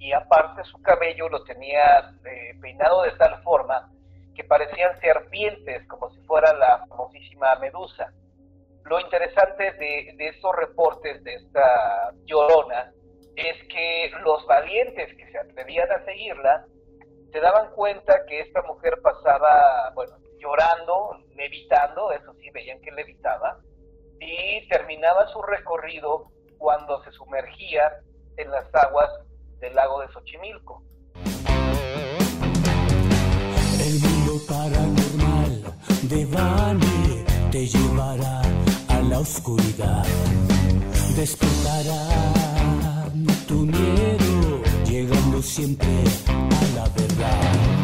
y aparte su cabello lo tenía eh, peinado de tal forma que parecían serpientes, como si fuera la famosísima medusa. Lo interesante de, de estos reportes de esta llorona es que los valientes que se atrevían a seguirla se daban cuenta que esta mujer pasaba, bueno, llorando, levitando, eso sí, veían que levitaba, y terminaba su recorrido cuando se sumergía en las aguas del lago de Xochimilco. El mundo paranormal de Bani te llevará a la oscuridad. Despertará tu miedo, llegando siempre a la verdad.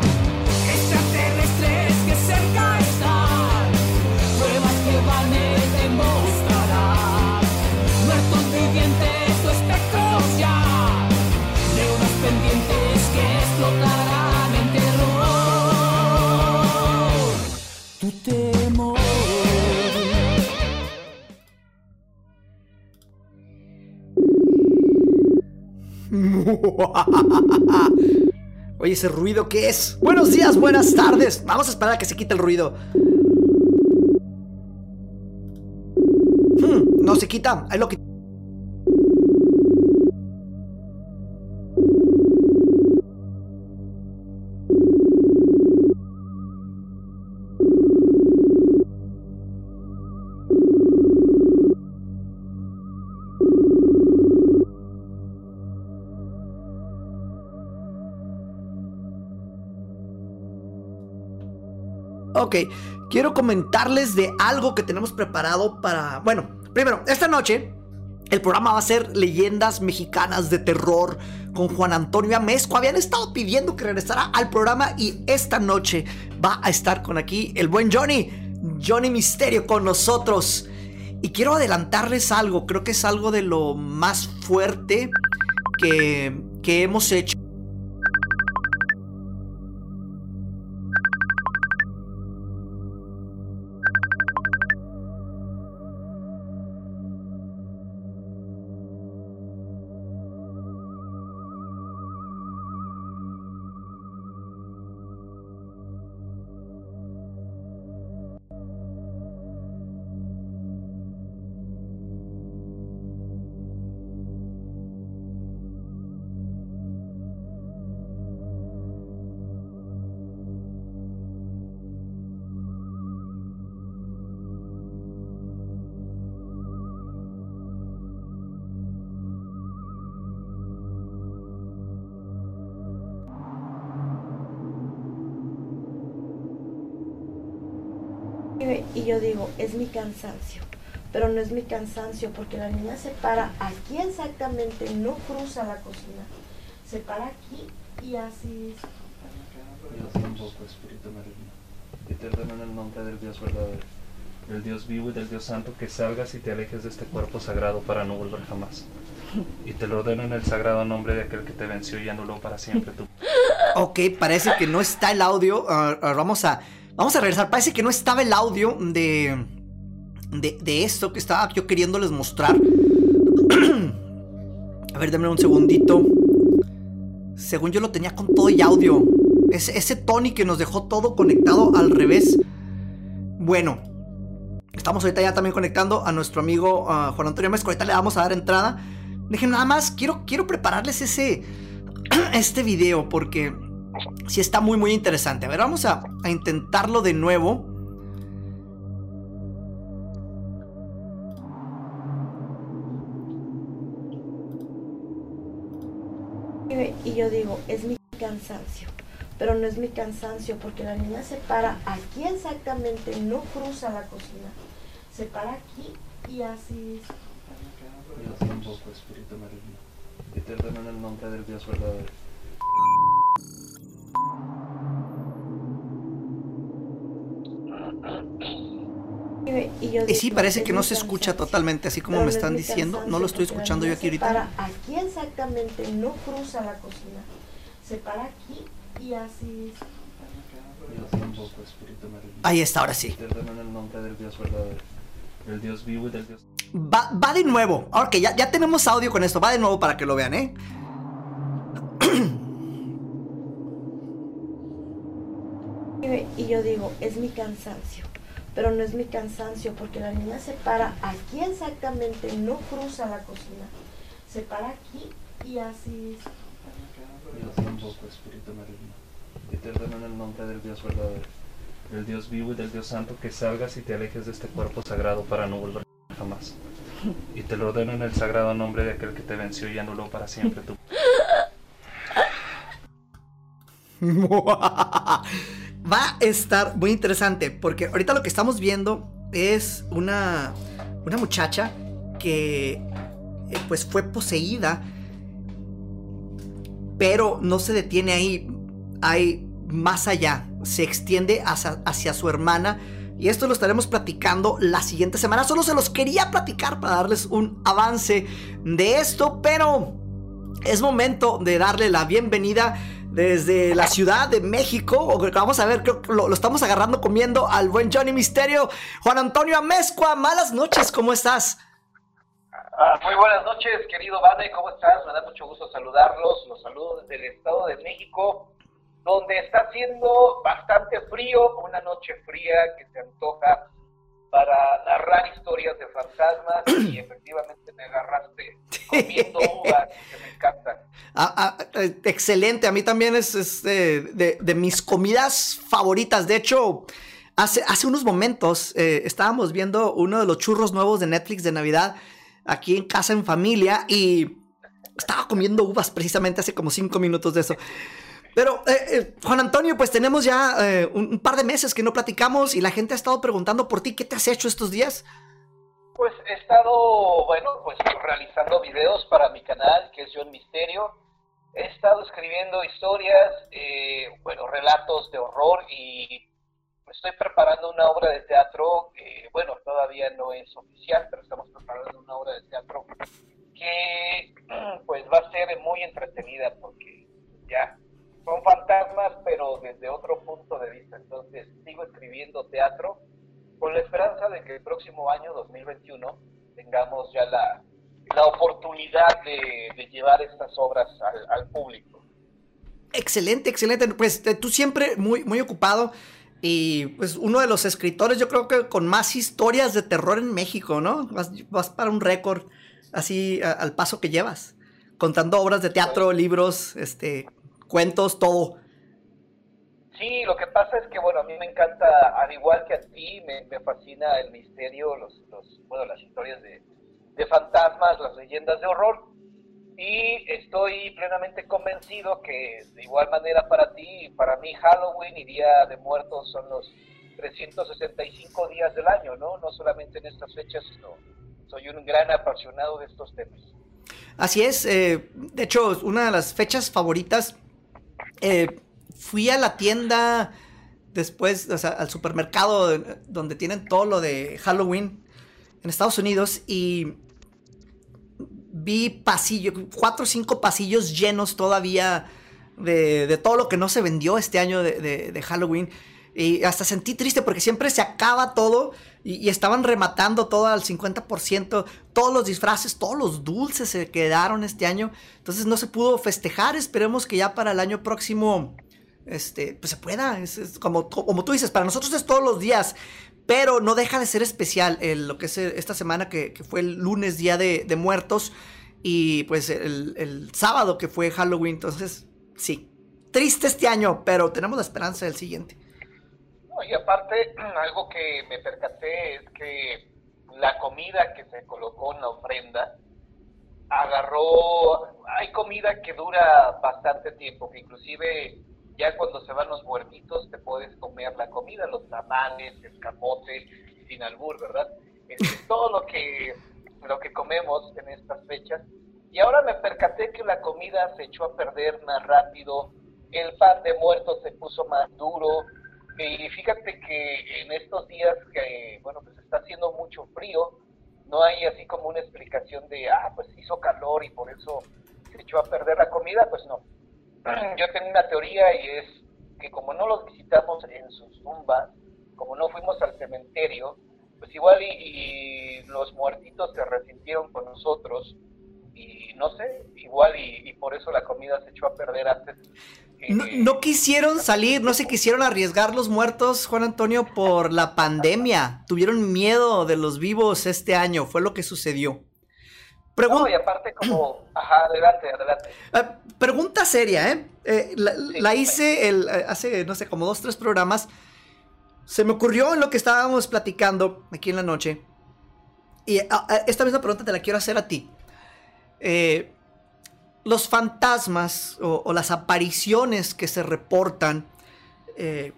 Oye, ese ruido qué es? Buenos días, buenas tardes. Vamos a esperar a que se quite el ruido. Hmm, no se quita. Ahí lo que. Ok, quiero comentarles de algo que tenemos preparado para... Bueno, primero, esta noche el programa va a ser Leyendas Mexicanas de Terror con Juan Antonio Amezco. Habían estado pidiendo que regresara al programa y esta noche va a estar con aquí el buen Johnny, Johnny Misterio con nosotros. Y quiero adelantarles algo, creo que es algo de lo más fuerte que, que hemos hecho. Yo digo, es mi cansancio. Pero no es mi cansancio porque la niña se para aquí exactamente, no cruza la cocina. Se para aquí y así. Dios tampoco, Espíritu Maligno. Y te ordeno en el nombre del Dios verdadero, del Dios vivo y del Dios santo, que salgas y te alejes de este cuerpo sagrado para no volver jamás. Y te lo ordeno en el sagrado nombre de aquel que te venció y anuló para siempre tu... Ok, parece que no está el audio. Ah, ah, vamos a. Vamos a regresar. Parece que no estaba el audio de. De, esto que estaba yo queriéndoles mostrar. a ver, denme un segundito. Según yo lo tenía con todo y audio. Ese, ese Tony que nos dejó todo conectado al revés. Bueno. Estamos ahorita ya también conectando a nuestro amigo ah, Juan Antonio Mezco. Ahorita le vamos a dar entrada. Dejen nada más. Quiero, quiero prepararles ese. Este video porque sí está muy muy interesante. A ver, vamos a, a intentarlo de nuevo. Y yo digo, es mi cansancio. Pero no es mi cansancio porque la niña se para aquí exactamente, no cruza la cocina. Se para aquí y así. Dios tampoco, Espíritu Maligno. Y te ordeno en el nombre del Dios verdadero. Y yo Y sí, parece que no se escucha totalmente así como me están diciendo. No lo estoy escuchando yo aquí ahorita. Para aquí exactamente, no cruza la cocina. Se para aquí y así. Ahí está, ahora sí. Va, va de nuevo. Ok, ya, ya tenemos audio con esto. Va de nuevo para que lo vean, ¿eh? Y yo digo, es mi cansancio, pero no es mi cansancio porque la niña se para aquí exactamente, no cruza la cocina, se para aquí y así. Dios un poco, Espíritu maligno, y te ordeno en el nombre del Dios verdadero, del Dios vivo y del Dios santo, que salgas y te alejes de este cuerpo sagrado para no volver jamás. Y te lo ordeno en el sagrado nombre de aquel que te venció y anuló para siempre tu... Va a estar muy interesante porque ahorita lo que estamos viendo es una, una muchacha que eh, pues fue poseída, pero no se detiene ahí, hay más allá, se extiende hacia, hacia su hermana y esto lo estaremos platicando la siguiente semana. Solo se los quería platicar para darles un avance de esto, pero es momento de darle la bienvenida desde la Ciudad de México. Vamos a ver, creo que lo, estamos agarrando comiendo al buen Johnny Misterio. Juan Antonio Amezcua, malas noches, ¿cómo estás? Ah, muy buenas noches, querido Vane, ¿cómo estás? Me da mucho gusto saludarlos. Los saludo desde el Estado de México, donde está haciendo bastante frío, una noche fría que se antoja para narrar historias de fantasmas y efectivamente me agarraste comiendo uvas que me encantan. Ah, ah, eh, excelente, a mí también es, de, mis comidas favoritas. De hecho, hace, hace unos momentos eh, estábamos viendo uno de los churros nuevos de Netflix de Navidad aquí en casa en familia y estaba comiendo uvas precisamente hace como cinco minutos de eso. Pero, eh, Juan Antonio, pues tenemos ya un, par de meses que no platicamos y la gente ha estado preguntando por ti, ¿qué te has hecho estos días? Pues he estado, bueno, pues realizando videos para mi canal, que es John Misterio he estado escribiendo historias, eh, bueno, relatos de horror y estoy preparando una obra de teatro, eh, bueno, todavía no es oficial, pero estamos preparando una obra de teatro que pues va a ser muy entretenida porque ya son fantasmas, pero desde otro punto de vista. Entonces sigo escribiendo teatro con la esperanza de que el próximo año, 2021, tengamos ya la, la oportunidad de, llevar estas obras al, público. Excelente, excelente. Pues eh, tú siempre muy, muy ocupado y pues uno de los escritores yo creo que con más historias de terror en México, ¿no? Vas, para un récord así al paso que llevas, contando obras de teatro, libros, este, cuentos, todo. Sí, lo que pasa es que, bueno, a mí me encanta, al igual que a ti, me, fascina el misterio, los, los, bueno, las historias de, de fantasmas, las leyendas de horror. Y estoy plenamente convencido que de igual manera para ti, para mí Halloween y Día de Muertos son los 365 días del año, ¿no? No solamente en estas fechas, sino soy un gran apasionado de estos temas. Así es, eh, de hecho, una de las fechas favoritas, eh, fui a la tienda después, o sea, al supermercado donde tienen todo lo de Halloween en Estados Unidos y vi pasillos, cuatro o cinco pasillos llenos todavía de, todo lo que no se vendió este año de, Halloween. Y hasta sentí triste porque siempre se acaba todo y, estaban rematando todo al 50%. Todos los disfraces, todos los dulces se quedaron este año. Entonces no se pudo festejar. Esperemos que ya para el año próximo este, pues se pueda. Es, como, como tú dices, para nosotros es todos los días. Pero no deja de ser especial lo que es esta semana que, fue el lunes, día de, muertos, y pues el, sábado que fue Halloween. Entonces, sí, triste este año, pero tenemos la esperanza del siguiente. Y aparte, algo que me percaté es que la comida que se colocó en la ofrenda agarró, hay comida que dura bastante tiempo, que inclusive ya cuando se van los muertitos te puedes comer la comida, los tamales, el camote, sin albur, ¿verdad? Es todo lo que, lo que comemos en estas fechas. Y ahora me percaté que la comida se echó a perder más rápido, el pan de muertos se puso más duro, y fíjate que en estos días que, bueno, pues está haciendo mucho frío, no hay así como una explicación de, ah, pues hizo calor y por eso se echó a perder la comida, pues no yo tengo una teoría y es que como no los visitamos en sus tumbas, como no fuimos al cementerio, pues igual y, los muertitos se resintieron con nosotros y no sé, igual y, y por eso la comida se echó a perder antes. Eh, No, no quisieron salir, no se quisieron arriesgar los muertos, Juan Antonio, por la pandemia. Tuvieron miedo de los vivos este año, fue lo que sucedió. Pregun- No, y aparte como, ajá, adelante, adelante. Ah, pregunta seria, ¿eh? Eh, la, Sí, la dime. hice el, eh, hace, no sé, como dos, tres programas. Se me ocurrió en lo que estábamos platicando aquí en la noche. Y ah, ah, esta misma pregunta te la quiero hacer a ti. Eh, los fantasmas o, las apariciones que se reportan eh,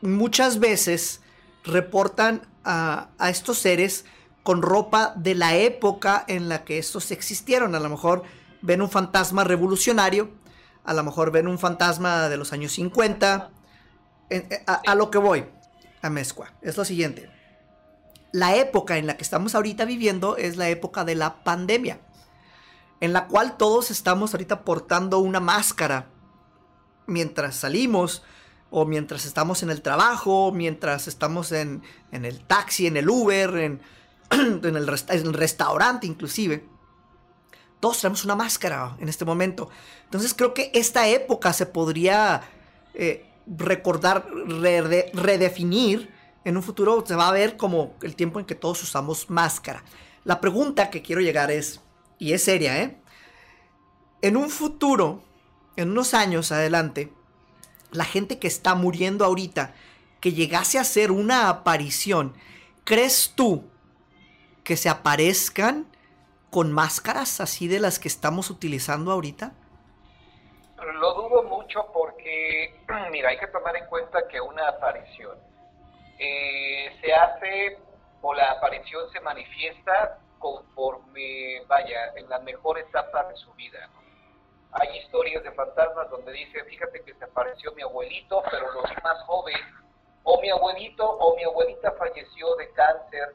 muchas veces reportan a, estos seres con ropa de la época en la que estos existieron. A lo mejor ven un fantasma revolucionario, a lo mejor ven un fantasma de los años 50. En- eh, a, a lo que voy, a Mezcua, es lo siguiente. La época en la que estamos ahorita viviendo es la época de la pandemia, en la cual todos estamos ahorita portando una máscara mientras salimos o mientras estamos en el trabajo, mientras estamos en, en el taxi, en el Uber, en, el, restaurante inclusive. Todos tenemos una máscara en este momento. Entonces creo que esta época se podría eh, recordar, re- redefinir. En un futuro se va a ver como el tiempo en que todos usamos máscara. La pregunta que quiero llegar es, y es seria, ¿eh? En un futuro, en unos años adelante, la gente que está muriendo ahorita, que llegase a ser una aparición, ¿crees tú que se aparezcan con máscaras así de las que estamos utilizando ahorita? Lo dudo mucho porque, mira, hay que tomar en cuenta que una aparición eh, se hace o la aparición se manifiesta conforme, vaya, en la mejor etapa de su vida. ¿no? Hay historias de fantasmas donde dice, fíjate que se apareció mi abuelito, pero lo vi más joven, o mi abuelito o mi abuelita falleció de cáncer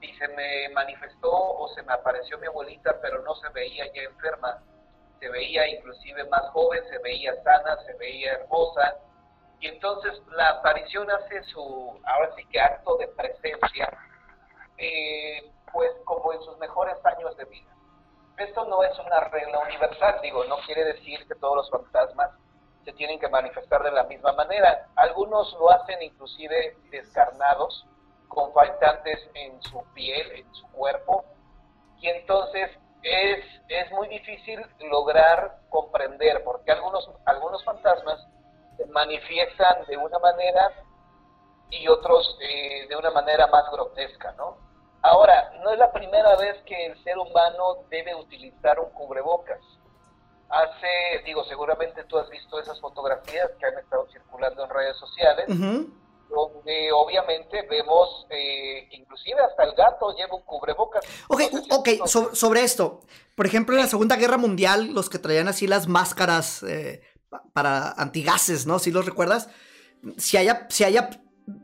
y se me manifestó o se me apareció mi abuelita, pero no se veía ya enferma se veía inclusive más joven, se veía sana, se veía hermosa, y entonces la aparición hace su, ahora sí que acto de presencia, eh, pues como en sus mejores años de vida. Esto no es una regla universal, digo, no quiere decir que todos los fantasmas se tienen que manifestar de la misma manera. Algunos lo hacen inclusive descarnados, con faltantes en su piel, en su cuerpo, y entonces es, es muy difícil lograr comprender, porque algunos, algunos fantasmas se manifiestan de una manera y otros eh, de una manera más grotesca, ¿no? Ahora, no es la primera vez que el ser humano debe utilizar un cubrebocas. Hace, digo, seguramente tú has visto esas fotografías que han estado circulando en redes sociales, Ujú. donde obviamente vemos eh, que inclusive hasta el gato lleva un cubrebocas. Ok, No sé si has ok, visto- so- sobre esto. Por ejemplo, en la Segunda Guerra Mundial, los que traían así las máscaras eh, pa- para antigases, ¿no? Si los recuerdas? Si haya, si haya,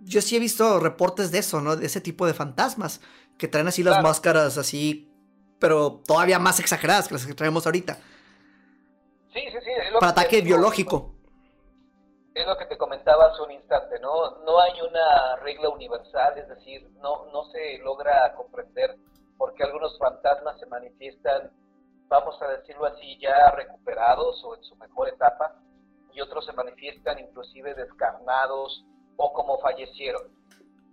yo sí he visto reportes de eso, ¿no? De ese tipo de fantasmas, que traen así las Claro. máscaras así, pero todavía más exageradas que las que traemos ahorita, Sí, sí, sí. es lo para que te ataque digo, biológico. Es lo que te comentaba hace un instante, ¿no? No hay una regla universal, es decir, no, no se logra comprender por qué algunos fantasmas se manifiestan, vamos a decirlo así, ya recuperados o en su mejor etapa, y otros se manifiestan inclusive descarnados o como fallecieron.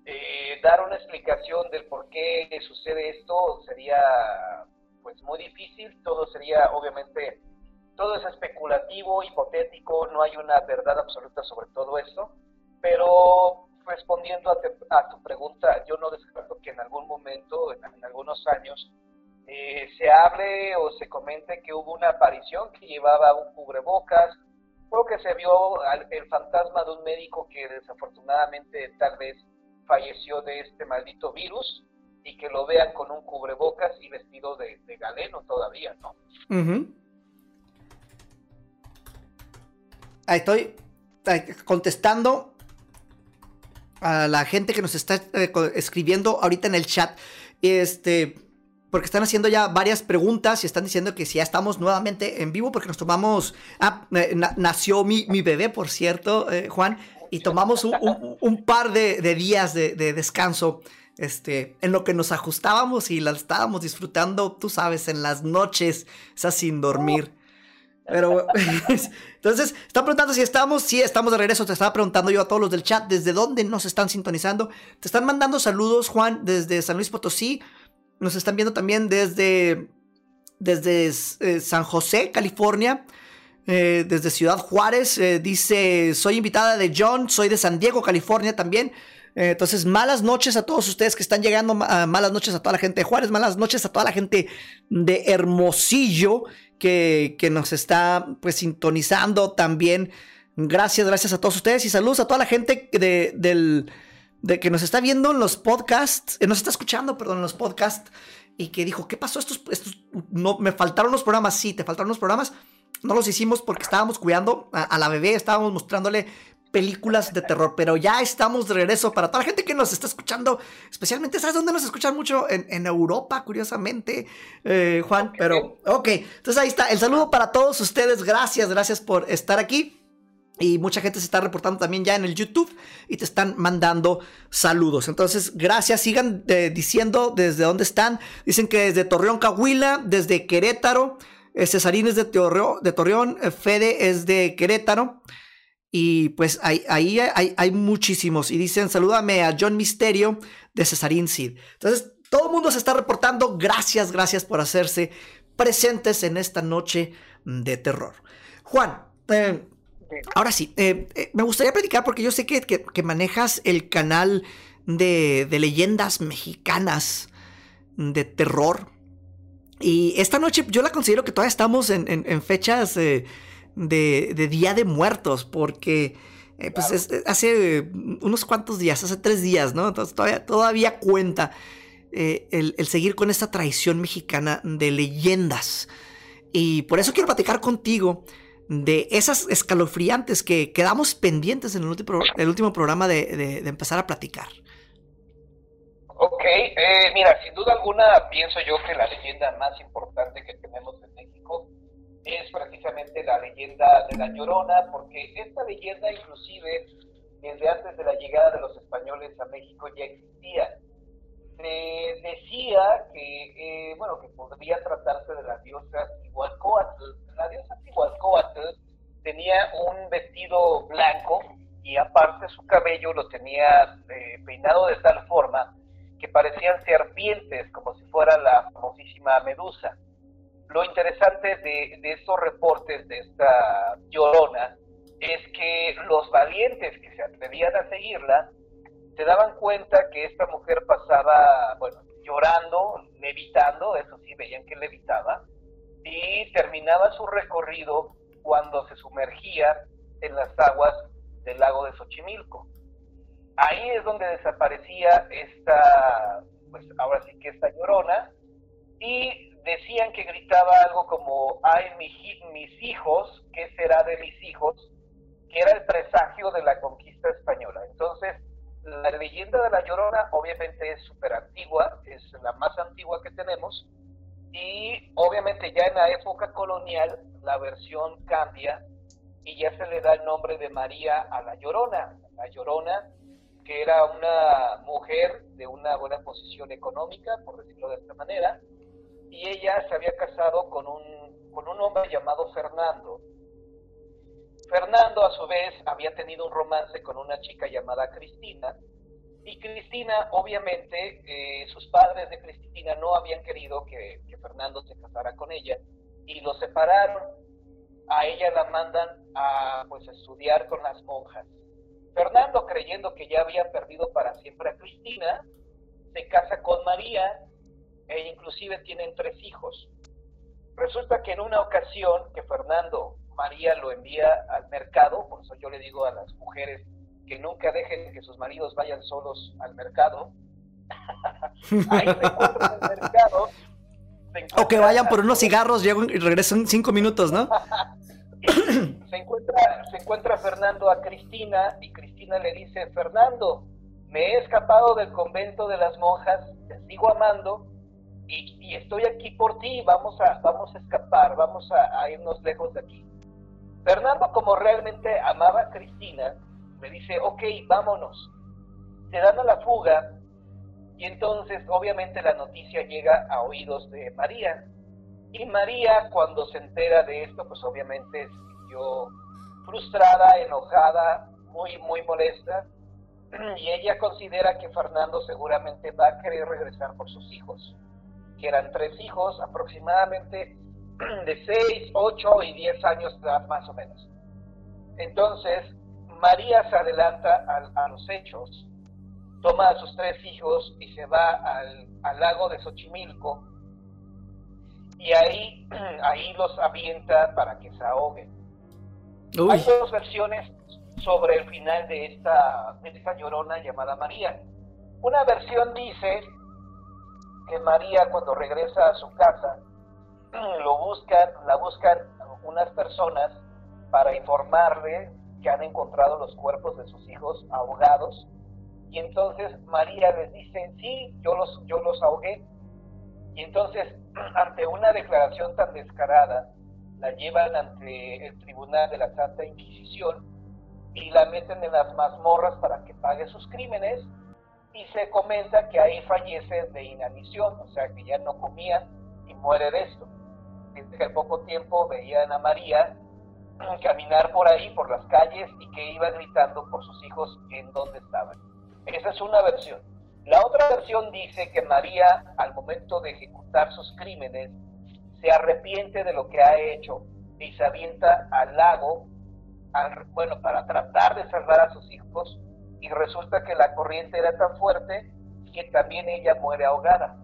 Eh, dar una explicación del por qué sucede esto sería pues muy difícil, todo sería obviamente todo es especulativo, hipotético, no hay una verdad absoluta sobre todo esto, pero respondiendo a, tu pregunta, yo no descarto que en algún momento, en, en algunos años, eh, se hable o se comente que hubo una aparición que llevaba un cubrebocas, o que se vio el fantasma de un médico que desafortunadamente tal vez falleció de este maldito virus y que lo vean con un cubrebocas y vestido de, galeno todavía, ¿no? Ahí estoy contestando a la gente que nos está eh, escribiendo ahorita en el chat. Este, porque están haciendo ya varias preguntas y están diciendo que si ya estamos nuevamente en vivo, porque nos tomamos. Ah, eh, na- nació mi, mi bebé, por cierto, eh, Juan, y tomamos un, par de, días de, de descanso este, en lo que nos ajustábamos y la estábamos disfrutando, tú sabes, en las noches, esas sin dormir. Pero, entonces, están preguntando si estamos, sí, estamos de regreso. Te estaba preguntando yo a todos los del chat, ¿desde dónde nos están sintonizando? Te están mandando saludos, Juan, desde San Luis Potosí. Nos están viendo también desde, desde eh, San José, California. Eh, desde Ciudad Juárez. Eh, dice, soy invitada de John, soy de San Diego, California también. entonces, malas noches a todos ustedes que están llegando, malas noches a toda la gente de Juárez, malas noches a toda la gente de Hermosillo que, nos está pues sintonizando también. Gracias, gracias a todos ustedes y saludos a toda la gente de, del, de que nos está viendo en los podcasts, nos está escuchando, perdón, en los podcasts y que dijo, ¿qué pasó? Estos, estos, no, me faltaron los programas, sí, te faltaron los programas. No los hicimos porque estábamos cuidando a, la bebé, estábamos mostrándole películas de terror, pero ya estamos de regreso para toda la gente que nos está escuchando, especialmente, ¿sabes dónde nos escuchan mucho? En, Europa, curiosamente, eh, Juan, pero ok, entonces ahí está, el saludo para todos ustedes, gracias, gracias por estar aquí. Y mucha gente se está reportando también ya en el YouTube y te están mandando saludos. Entonces, gracias. Sigan eh, diciendo desde dónde están. Dicen que desde Torreón, Cahuila, desde Querétaro, Cesarín es de, de Torreón, eh, Fede es de Querétaro. Y pues ahí, hay, muchísimos. Y dicen, salúdame a John Misterio de Cesarín Sid. Entonces, todo el mundo se está reportando. Gracias, gracias por hacerse presentes en esta noche de terror. Juan, eh, ahora sí, me gustaría platicar porque yo sé que, que, manejas el canal de, de leyendas mexicanas de terror. Y esta noche yo la considero que todavía estamos en, fechas de, Día de Muertos, porque eh, pues hace unos cuantos días, hace tres días, ¿no? Entonces todavía, todavía cuenta eh, el, seguir con esta tradición mexicana de leyendas. Y por eso quiero platicar contigo de esas escalofriantes que quedamos pendientes en el último, el último programa de empezar a platicar. Ok, eh, mira, sin duda alguna pienso yo que la leyenda más importante que tenemos en México es precisamente la leyenda de la Llorona, porque esta leyenda inclusive desde antes de la llegada de los españoles a México ya existía. Se decía que, eh, bueno, que podría tratarse de la diosa Igualcoatl. La diosa Igualcoatl tenía un vestido blanco y aparte su cabello lo tenía eh, peinado de tal forma que parecían serpientes, como si fuera la famosísima medusa. Lo interesante de, estos reportes de esta llorona es que los valientes que se atrevían a seguirla se daban cuenta que esta mujer pasaba, bueno, llorando, levitando, eso sí, veían que levitaba, y terminaba su recorrido cuando se sumergía en las aguas del lago de Xochimilco ahí es donde desaparecía esta, pues ahora sí que esta llorona, y decían que gritaba algo como, ay, mis hijos, ¿qué será de mis hijos? Que era el presagio de la conquista española. Entonces, la leyenda de la llorona obviamente es súper antigua, es la más antigua que tenemos, y obviamente ya en la época colonial la versión cambia y ya se le da el nombre de María a la Llorona. La Llorona que era una mujer de una buena posición económica, por decirlo de esta manera, y ella se había casado con un, con un hombre llamado Fernando. Fernando, a su vez, había tenido un romance con una chica llamada Cristina, y Cristina, obviamente, eh, sus padres de Cristina no habían querido que, que Fernando se casara con ella, y lo separaron. A ella la mandan a pues, estudiar con las monjas Fernando, creyendo que ya había perdido para siempre a Cristina, se casa con María e inclusive tienen tres hijos. Resulta que en una ocasión que Fernando María lo envía al mercado, por eso yo le digo a las mujeres que nunca dejen que sus maridos vayan solos al mercado. Ahí se encuentran en el mercado. O que vayan por unos cigarros, llegan y regresan cinco minutos, ¿no? se encuentra, se encuentra Fernando a Cristina y Cristina le dice, Fernando, me he escapado del convento de las monjas, te sigo amando y, estoy aquí por ti, vamos a, vamos a escapar, vamos a, irnos lejos de aquí. Fernando, como realmente amaba a Cristina, me dice, ok, vámonos. Se dan a la fuga Y entonces, obviamente, la noticia llega a oídos de María. Y María, cuando se entera de esto, pues obviamente frustrada, enojada, muy, muy molesta. Y ella considera que Fernando seguramente va a querer regresar por sus hijos, que eran tres hijos, aproximadamente de 6, 8 y 10 años de edad más o menos. Entonces, María se adelanta a, a los hechos, toma a sus tres hijos y se va al, al lago de Xochimilco y ahí, ahí los avienta para que se ahoguen. Uy. Hay dos versiones sobre el final de esta, de esta llorona llamada María. Una versión dice que María cuando regresa a su casa lo buscan, la buscan unas personas para informarle que han encontrado los cuerpos de sus hijos ahogados y entonces María les dice sí yo los yo los ahogué y entonces ante una declaración tan descarada la llevan ante el tribunal de la Santa Inquisición y la meten en las mazmorras para que pague sus crímenes y se comenta que ahí fallece de inanición, o sea que ya no comía y muere de esto. Dice que al poco tiempo veían a María caminar por ahí, por las calles, y que iba gritando por sus hijos en dónde estaban. Esa es una versión. La otra versión dice que María, al momento de ejecutar sus crímenes, se arrepiente de lo que ha hecho y se avienta al lago, al- bueno, para tratar de salvar a sus hijos, y resulta que la corriente era tan fuerte que también ella muere ahogada.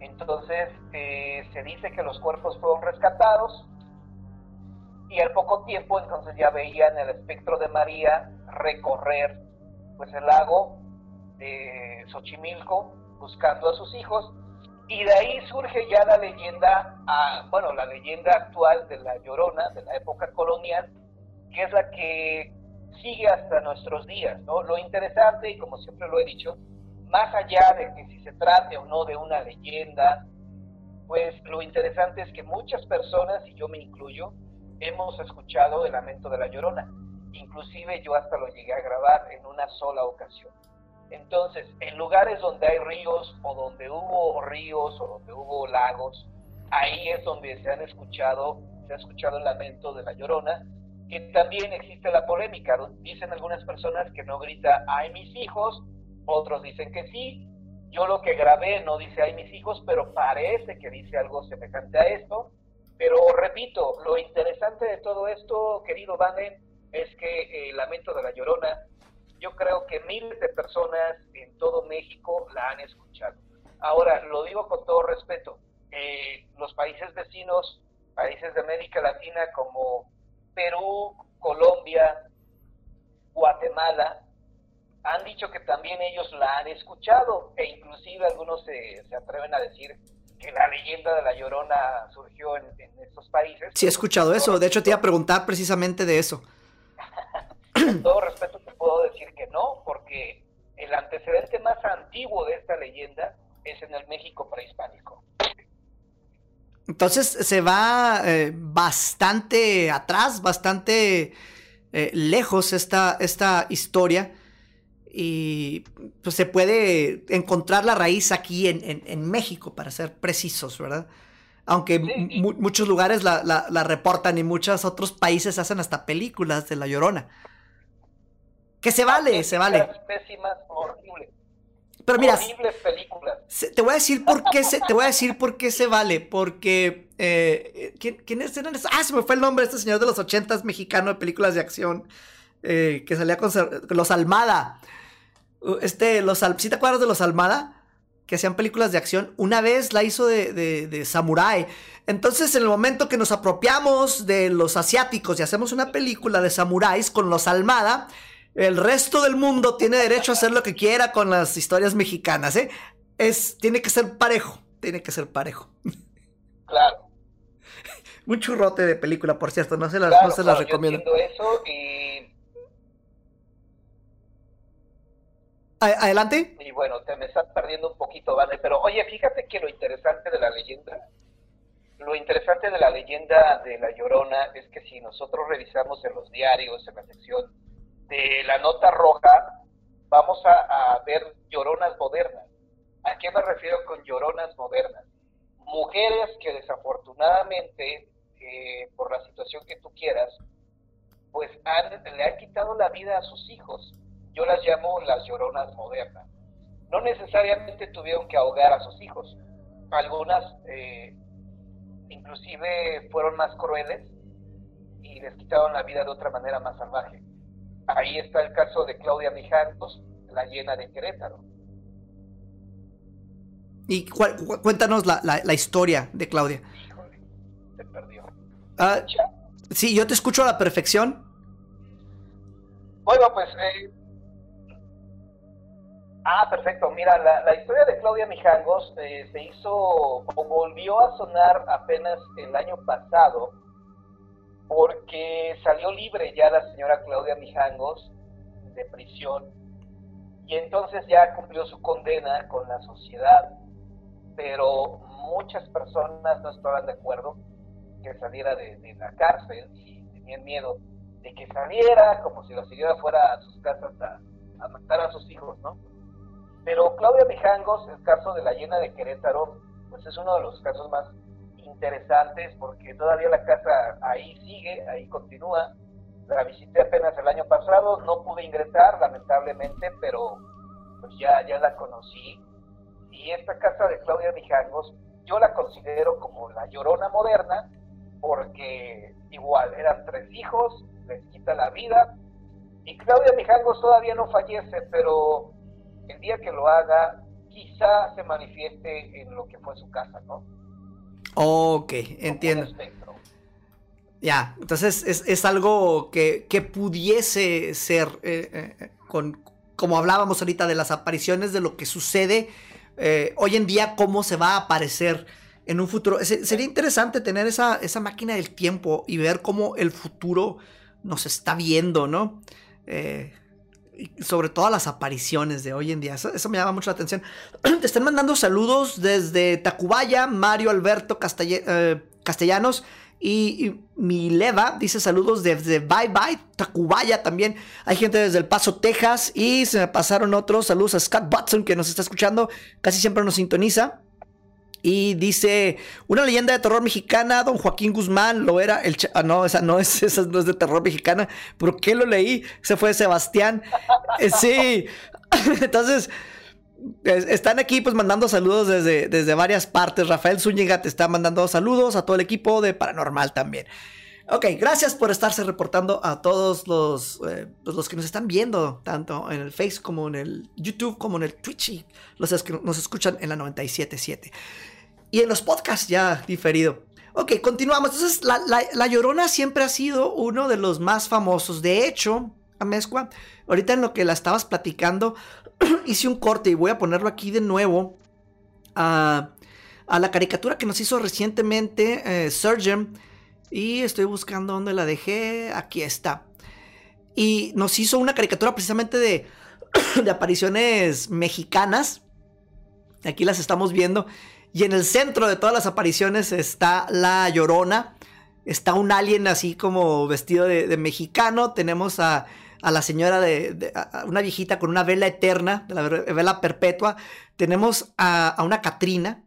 Entonces eh, se dice que los cuerpos fueron rescatados y al poco tiempo entonces ya veían el espectro de María recorrer pues el lago de Xochimilco buscando a sus hijos y de ahí surge ya la leyenda, ah, bueno, la leyenda actual de la Llorona de la época colonial, que es la que sigue hasta nuestros días, ¿no? Lo interesante, y como siempre lo he dicho, más allá de que si se trate o no de una leyenda, pues lo interesante es que muchas personas, y yo me incluyo, hemos escuchado el lamento de la Llorona. Inclusive yo hasta lo llegué a grabar en una sola ocasión. Entonces, en lugares donde hay ríos o donde hubo ríos o donde hubo lagos, ahí es donde se han escuchado, se ha escuchado el lamento de la Llorona, que también existe la polémica. Dicen algunas personas que no grita ay mis hijos, otros dicen que sí. Yo lo que grabé no dice ay mis hijos, pero parece que dice algo semejante a esto. Pero repito, lo interesante de todo esto, querido Vane, es que eh, el lamento de la Llorona, yo creo que miles de personas en todo México la han escuchado. Ahora, lo digo con todo respeto, eh, los países vecinos, países de América Latina como Perú, Colombia, Guatemala, han dicho que también ellos la han escuchado e inclusive algunos se, se atreven a decir que la leyenda de la Llorona surgió en, en estos países. Sí, he escuchado eso. De hecho, te iba a preguntar precisamente de eso. Con todo respeto puedo decir que no, porque el antecedente más antiguo de esta leyenda es en el México prehispánico. Entonces se va eh, bastante atrás, bastante eh, lejos esta, esta historia. Y pues se puede encontrar la raíz aquí en, en- en México, para ser precisos, ¿verdad? Aunque Sí. muchos lugares la, la- la reportan y muchos otros países hacen hasta películas de La Llorona. Que se vale, se vale. Pésimas, horribles. Pero mira, horribles películas. Te voy a decir por qué se, te voy a decir por qué se vale. Porque eh, ¿quién, quién es? Ah, se me fue el nombre de este señor de los ochentas mexicano de películas de acción eh, que salía con los Almada. Este, los ¿sí te acuerdas de los Almada? Que hacían películas de acción. Una vez la hizo de, de, de samurái. Entonces, en el momento que nos apropiamos de los asiáticos y hacemos una película de samuráis con los Almada, el resto del mundo tiene derecho a hacer lo que quiera con las historias mexicanas, ¿eh? Es, tiene que ser parejo, tiene que ser parejo. Claro. Un churrote de película, por cierto, no se las, Claro, no se las claro, recomiendo. eso y, Adelante. y bueno, te me estás perdiendo un poquito, ¿vale? Pero oye, fíjate que lo interesante de la leyenda, lo interesante de la leyenda de La Llorona es que si nosotros revisamos en los diarios, en la sección de la nota roja, vamos a, ver lloronas modernas. ¿A qué me refiero con lloronas modernas? Mujeres que desafortunadamente, eh, por la situación que tú quieras, pues le han quitado la vida a sus hijos. Yo las llamo las lloronas modernas. No necesariamente tuvieron que ahogar a sus hijos. Algunas eh, inclusive fueron más crueles y les quitaron la vida de otra manera más salvaje. Ahí está el caso de Claudia Mijangos, la llena de Querétaro. Y cuéntanos la, la, historia de Claudia. Híjole, se perdió. Ah, sí, yo te escucho a la perfección. Bueno, pues... Eh... Ah, perfecto. Mira, la, la historia de Claudia Mijangos eh, se hizo o volvió a sonar apenas el año pasado porque salió libre ya la señora Claudia Mijangos de prisión y entonces ya cumplió su condena con la sociedad pero muchas personas no estaban de acuerdo que saliera de, la cárcel y tenían miedo de que saliera como si la siguiera fuera a sus casas a, matar a sus hijos, ¿no? Pero Claudia Mijangos, el caso de la llena de Querétaro, pues es uno de los casos más interesantes porque todavía la casa ahí sigue, ahí continúa. La visité apenas el año pasado, no pude ingresar lamentablemente, pero pues ya, ya la conocí y esta casa de Claudia Mijangos, yo la considero como la llorona moderna, porque igual eran tres hijos, les quita la vida, y Claudia Mijangos todavía no fallece, pero el día que lo haga, quizá se manifieste en lo que fue su casa, ¿no? Ok, entiendo. Ya, entonces es, algo que, pudiese ser, eh, eh, con, como hablábamos ahorita de las apariciones, de lo que sucede eh, hoy en día cómo se va a aparecer en un futuro. sería interesante tener esa, esa, máquina del tiempo y ver cómo el futuro nos está viendo, ¿no? Sobre todo las apariciones de hoy en día. Eso, me llama mucho la atención. Te están mandando saludos desde Tacubaya, Mario Alberto eh, Castellanos. Y, mi leva dice saludos desde Bye Bye, Tacubaya también. Hay gente desde El Paso, Texas. Y se me pasaron otros. Saludos a Scott Watson que nos está escuchando. Casi siempre nos sintoniza. Y dice, una leyenda de terror mexicana, don Joaquín Guzmán, lo era el... Ah, no, esa no es, esa no es de terror mexicana. ¿Por qué lo leí? Se fue Sebastián. Eh, sí. Entonces, están aquí pues mandando saludos desde, desde varias partes. Rafael Zúñiga te está mandando saludos a todo el equipo de Paranormal también. Ok, gracias por estarse reportando a todos los, eh, pues, los que nos están viendo, tanto en el Face como en el YouTube, como en el Twitch, los que nos escuchan en la 97.7. Y en los podcasts ya diferido. Ok, continuamos. Entonces, la, la Llorona siempre ha sido uno de los más famosos. De hecho, Amezcua, ahorita en lo que la estabas platicando, hice un corte y voy a ponerlo aquí de nuevo a, la caricatura que nos hizo recientemente eh, Surgeon. Y estoy buscando dónde la dejé. Aquí está. Y nos hizo una caricatura precisamente de, de apariciones mexicanas. Aquí las estamos viendo. Y en el centro de todas las apariciones está la llorona. Está un alien así como vestido de mexicano. Tenemos a a la señora de, una viejita con una vela eterna, de la vela perpetua. Tenemos a, una Catrina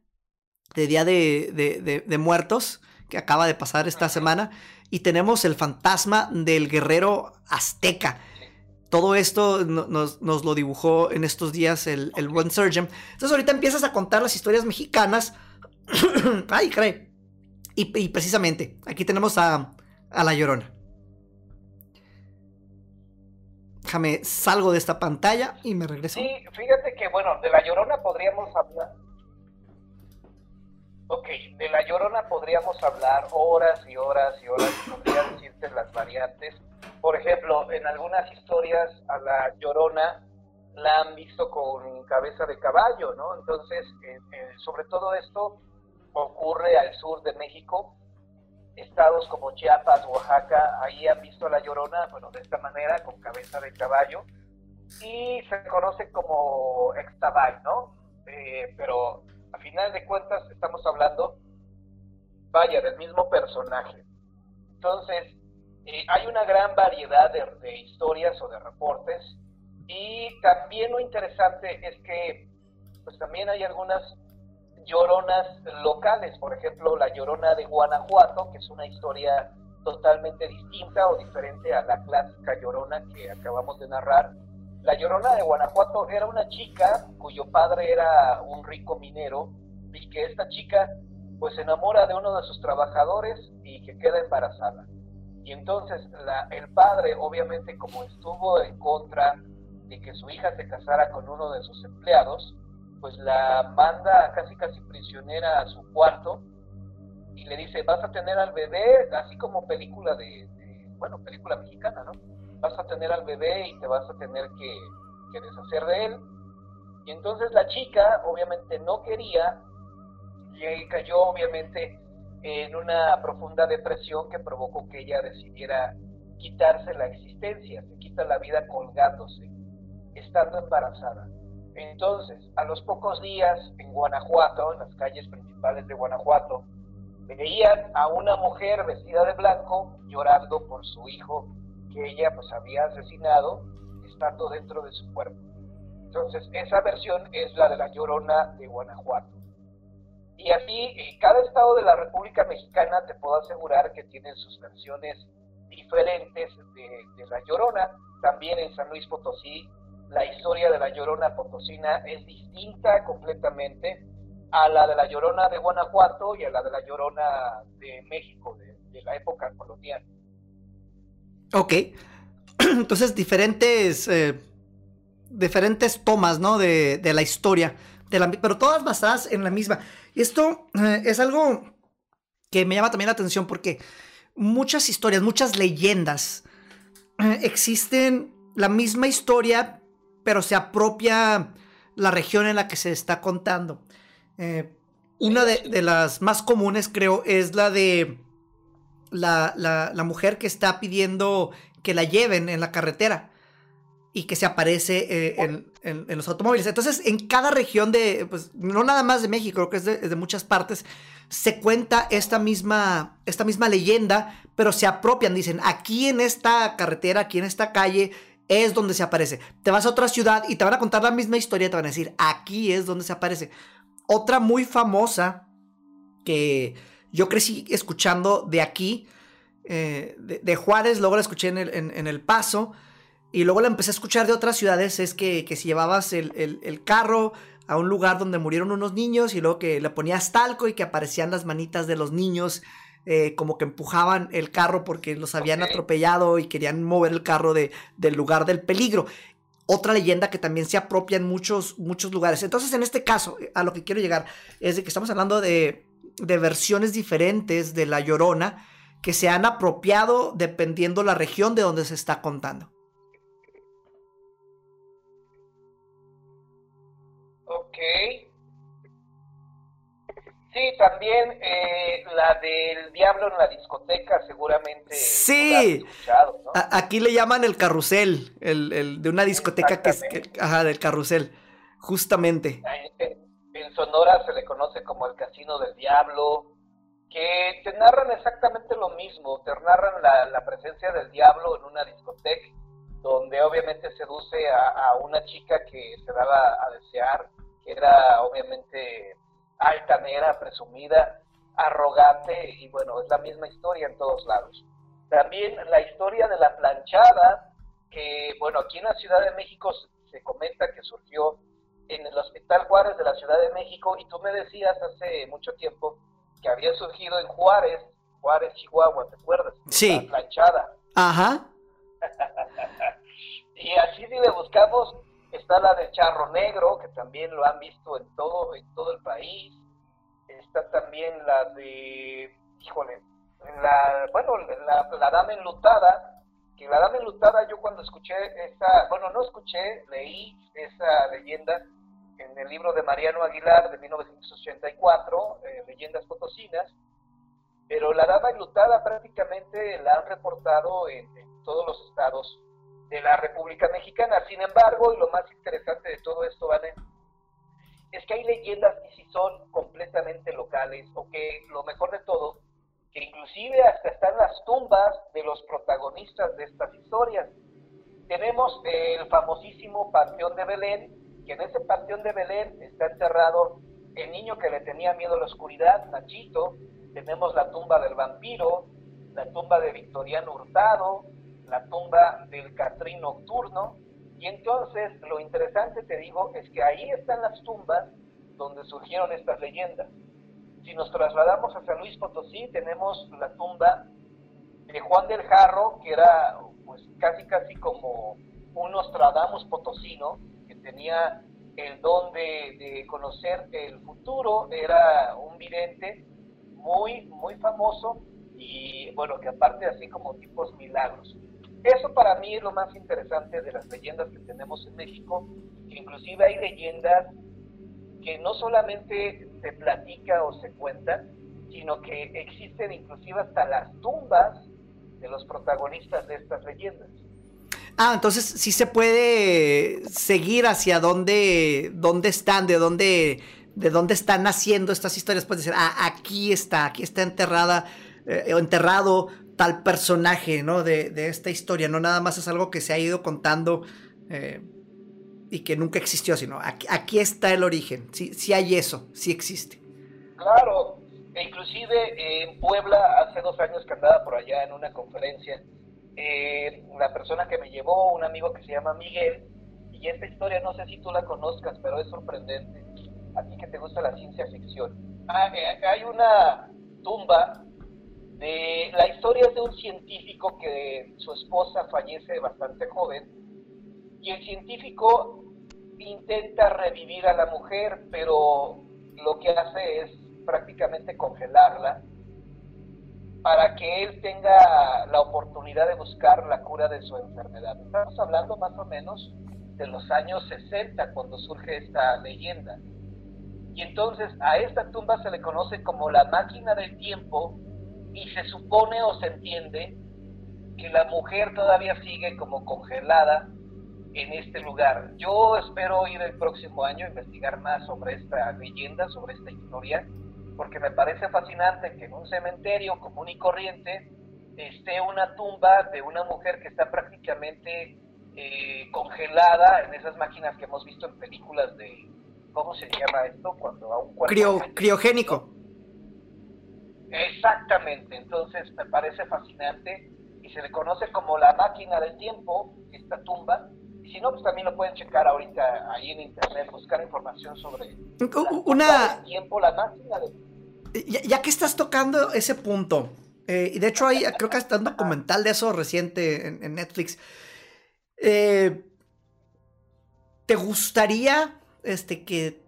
de Día de, Muertos, que acaba de pasar esta semana. Y tenemos el fantasma del guerrero azteca. Todo esto nos, lo dibujó en estos días el, el buen Surgeon. Entonces ahorita empiezas a contar las historias mexicanas. Ay, cree. Y, y, precisamente, aquí tenemos a, a La Llorona. Déjame, salgo de esta pantalla y me regreso. Sí, fíjate que, bueno, de La Llorona podríamos hablar. Ok, de La Llorona podríamos hablar horas y horas y horas, podría decirte las variantes. Por ejemplo, en algunas historias a La Llorona la han visto con cabeza de caballo, ¿no? Entonces, sobre todo esto ocurre al sur de México, estados como Chiapas, Oaxaca, ahí han visto a la llorona, bueno, de esta manera, con cabeza de caballo, y se conoce como extabay, ¿no? Eh, pero a final de cuentas estamos hablando, vaya, del mismo personaje. Entonces, eh, hay una gran variedad de, historias o de reportes Y también lo interesante es que pues también hay algunas lloronas locales, por ejemplo, la llorona de Guanajuato, que es una historia totalmente distinta o diferente a la clásica llorona que acabamos de narrar. La llorona de Guanajuato era una chica cuyo padre era un rico minero y que esta chica pues se enamora de uno de sus trabajadores y que queda embarazada. Y entonces la, el padre, obviamente como estuvo en contra de que su hija se casara con uno de sus empleados, pues la manda casi casi prisionera a su cuarto y le dice, vas a tener al bebé, así como película de, bueno, película mexicana, ¿no? Vas a tener al bebé y te vas a tener que, deshacer de él. Y entonces la chica obviamente no quería y cayó obviamente en una profunda depresión que provocó que ella decidiera quitarse la existencia, se quita la vida colgándose, estando embarazada. Entonces, a los pocos días en Guanajuato, en las calles principales de Guanajuato, veían a una mujer vestida de blanco llorando por su hijo que ella pues había asesinado estando dentro de su cuerpo. Entonces, esa versión es la de la llorona de Guanajuato. Y así, cada estado de la República Mexicana te puedo asegurar que tiene sus versiones diferentes de, La Llorona. También en San Luis Potosí, la historia de La Llorona Potosina es distinta completamente a la de La Llorona de Guanajuato y a la de La Llorona de México, de, la época colonial. Ok. Entonces, diferentes, eh, diferentes tomas, ¿no? De, de la historia, pero todas basadas en la misma. Y esto eh, es algo que me llama también la atención porque muchas historias, muchas leyendas eh, existen la misma historia, pero se apropia la región en la que se está contando. Una de, las más comunes, creo, es la de la, la, mujer que está pidiendo que la lleven en la carretera y que se aparece en, en, los automóviles. Entonces, en cada región de, pues, no nada más de México, creo que es de, muchas partes, se cuenta esta misma, esta misma leyenda, pero se apropian, dicen, aquí en esta carretera, aquí en esta calle, es donde se aparece. Te vas a otra ciudad y te van a contar la misma historia, te van a decir, aquí es donde se aparece. Otra muy famosa que yo crecí escuchando de aquí, eh, de, Juárez, luego la escuché en el, en el Paso, y luego la empecé a escuchar de otras ciudades, es que, si llevabas el, carro a un lugar donde murieron unos niños y luego que le ponías talco y que aparecían las manitas de los niños eh, como que empujaban el carro porque los habían atropellado y querían mover el carro de, del lugar del peligro. Otra leyenda que también se apropia en muchos, muchos lugares. Entonces, en este caso, a lo que quiero llegar es de que estamos hablando de, de versiones diferentes de La Llorona que se han apropiado dependiendo la región de donde se está contando. Sí, también eh, la del diablo en la discoteca, seguramente. Sí, aquí le llaman el carrusel, el, de una discoteca que es. ajá, del carrusel, justamente. En, Sonora se le conoce como el casino del diablo, que te narran exactamente lo mismo, te narran la, presencia del diablo en una discoteca, donde obviamente seduce a, a una chica que se daba a desear era obviamente altanera, presumida, arrogante y bueno, es la misma historia en todos lados. También la historia de la planchada, que bueno, aquí en la Ciudad de México se comenta que surgió en el Hospital Juárez de la Ciudad de México y tú me decías hace mucho tiempo que había surgido en Juárez, Juárez, Chihuahua, ¿te acuerdas? Sí. La planchada. Ajá. y así si le buscamos Está la de Charro Negro, que también lo han visto en todo, en todo el país. Está también la de, híjole, la, bueno, la, la Dama Enlutada, que la Dama Enlutada yo cuando escuché esa, bueno, no escuché, leí esa leyenda en el libro de Mariano Aguilar de 1984, eh, Leyendas Potosinas, pero la Dama Enlutada prácticamente la han reportado en, en todos los estados de la República Mexicana. Sin embargo, y lo más interesante de todo esto, Vane, es que hay leyendas que sí son completamente locales, o que lo mejor de todo, que inclusive hasta están las tumbas de los protagonistas de estas historias. tenemos el famosísimo Panteón de Belén, que en ese Panteón de Belén está enterrado el niño que le tenía miedo a la oscuridad, Nachito, tenemos la tumba del vampiro, la tumba de Victoriano Hurtado, la tumba del Catrín Nocturno, y entonces lo interesante, te digo, es que ahí están las tumbas donde surgieron estas leyendas. Si nos trasladamos a San Luis Potosí, tenemos la tumba de Juan del Jarro, que era pues casi casi como un Nostradamus potosino, tenía el don de, conocer el futuro, era un vidente muy, muy famoso y bueno, que aparte así como tipos milagros. Eso para mí es lo más interesante de las leyendas que tenemos en México, inclusive hay leyendas que no solamente se platica o se cuenta, sino que existen inclusive hasta las tumbas de los protagonistas de estas leyendas. Ah, entonces sí se puede seguir hacia dónde, dónde están, de dónde, de dónde están naciendo estas historias. Puedes decir, ah, aquí está, aquí está enterrada eh, enterrado tal personaje, ¿no? De, esta historia. No nada más es algo que se ha ido contando eh, y que nunca existió, sino aquí, aquí, está el origen. Sí, sí hay eso, sí existe. Claro, e inclusive en Puebla hace dos años que andaba por allá en una conferencia eh, la persona que me llevó, un amigo que se llama Miguel, y esta historia no sé si tú la conozcas, pero es sorprendente, a ti que te gusta la ciencia ficción. Ah, eh, hay una tumba de la historia es de un científico que su esposa fallece bastante joven y el científico intenta revivir a la mujer, pero lo que hace es prácticamente congelarla para que él tenga la oportunidad de buscar la cura de su enfermedad. Estamos hablando más o menos de los años 60 cuando surge esta leyenda. Y entonces a esta tumba se le conoce como la máquina del tiempo y se supone o se entiende que la mujer todavía sigue como congelada en este lugar. Yo espero ir el próximo año a investigar más sobre esta leyenda, sobre esta historia porque me parece fascinante que en un cementerio común y corriente esté una tumba de una mujer que está prácticamente eh, congelada en esas máquinas que hemos visto en películas de, ¿cómo se llama esto? Cuando a un cuerpo... criogénico. Exactamente, entonces me parece fascinante y se le conoce como la máquina del tiempo, esta tumba, y si no, pues también lo pueden checar ahorita ahí en internet, buscar información sobre una... tiempo, la máquina del ya, que estás tocando ese punto, eh, y de hecho hay, creo que está un documental de eso reciente en, Netflix. Eh, ¿Te gustaría este, que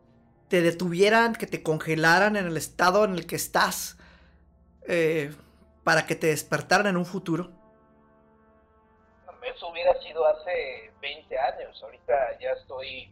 te detuvieran, que te congelaran en el estado en el que estás eh, para que te despertaran en un futuro? Eso hubiera sido hace 20 años. Ahorita ya estoy,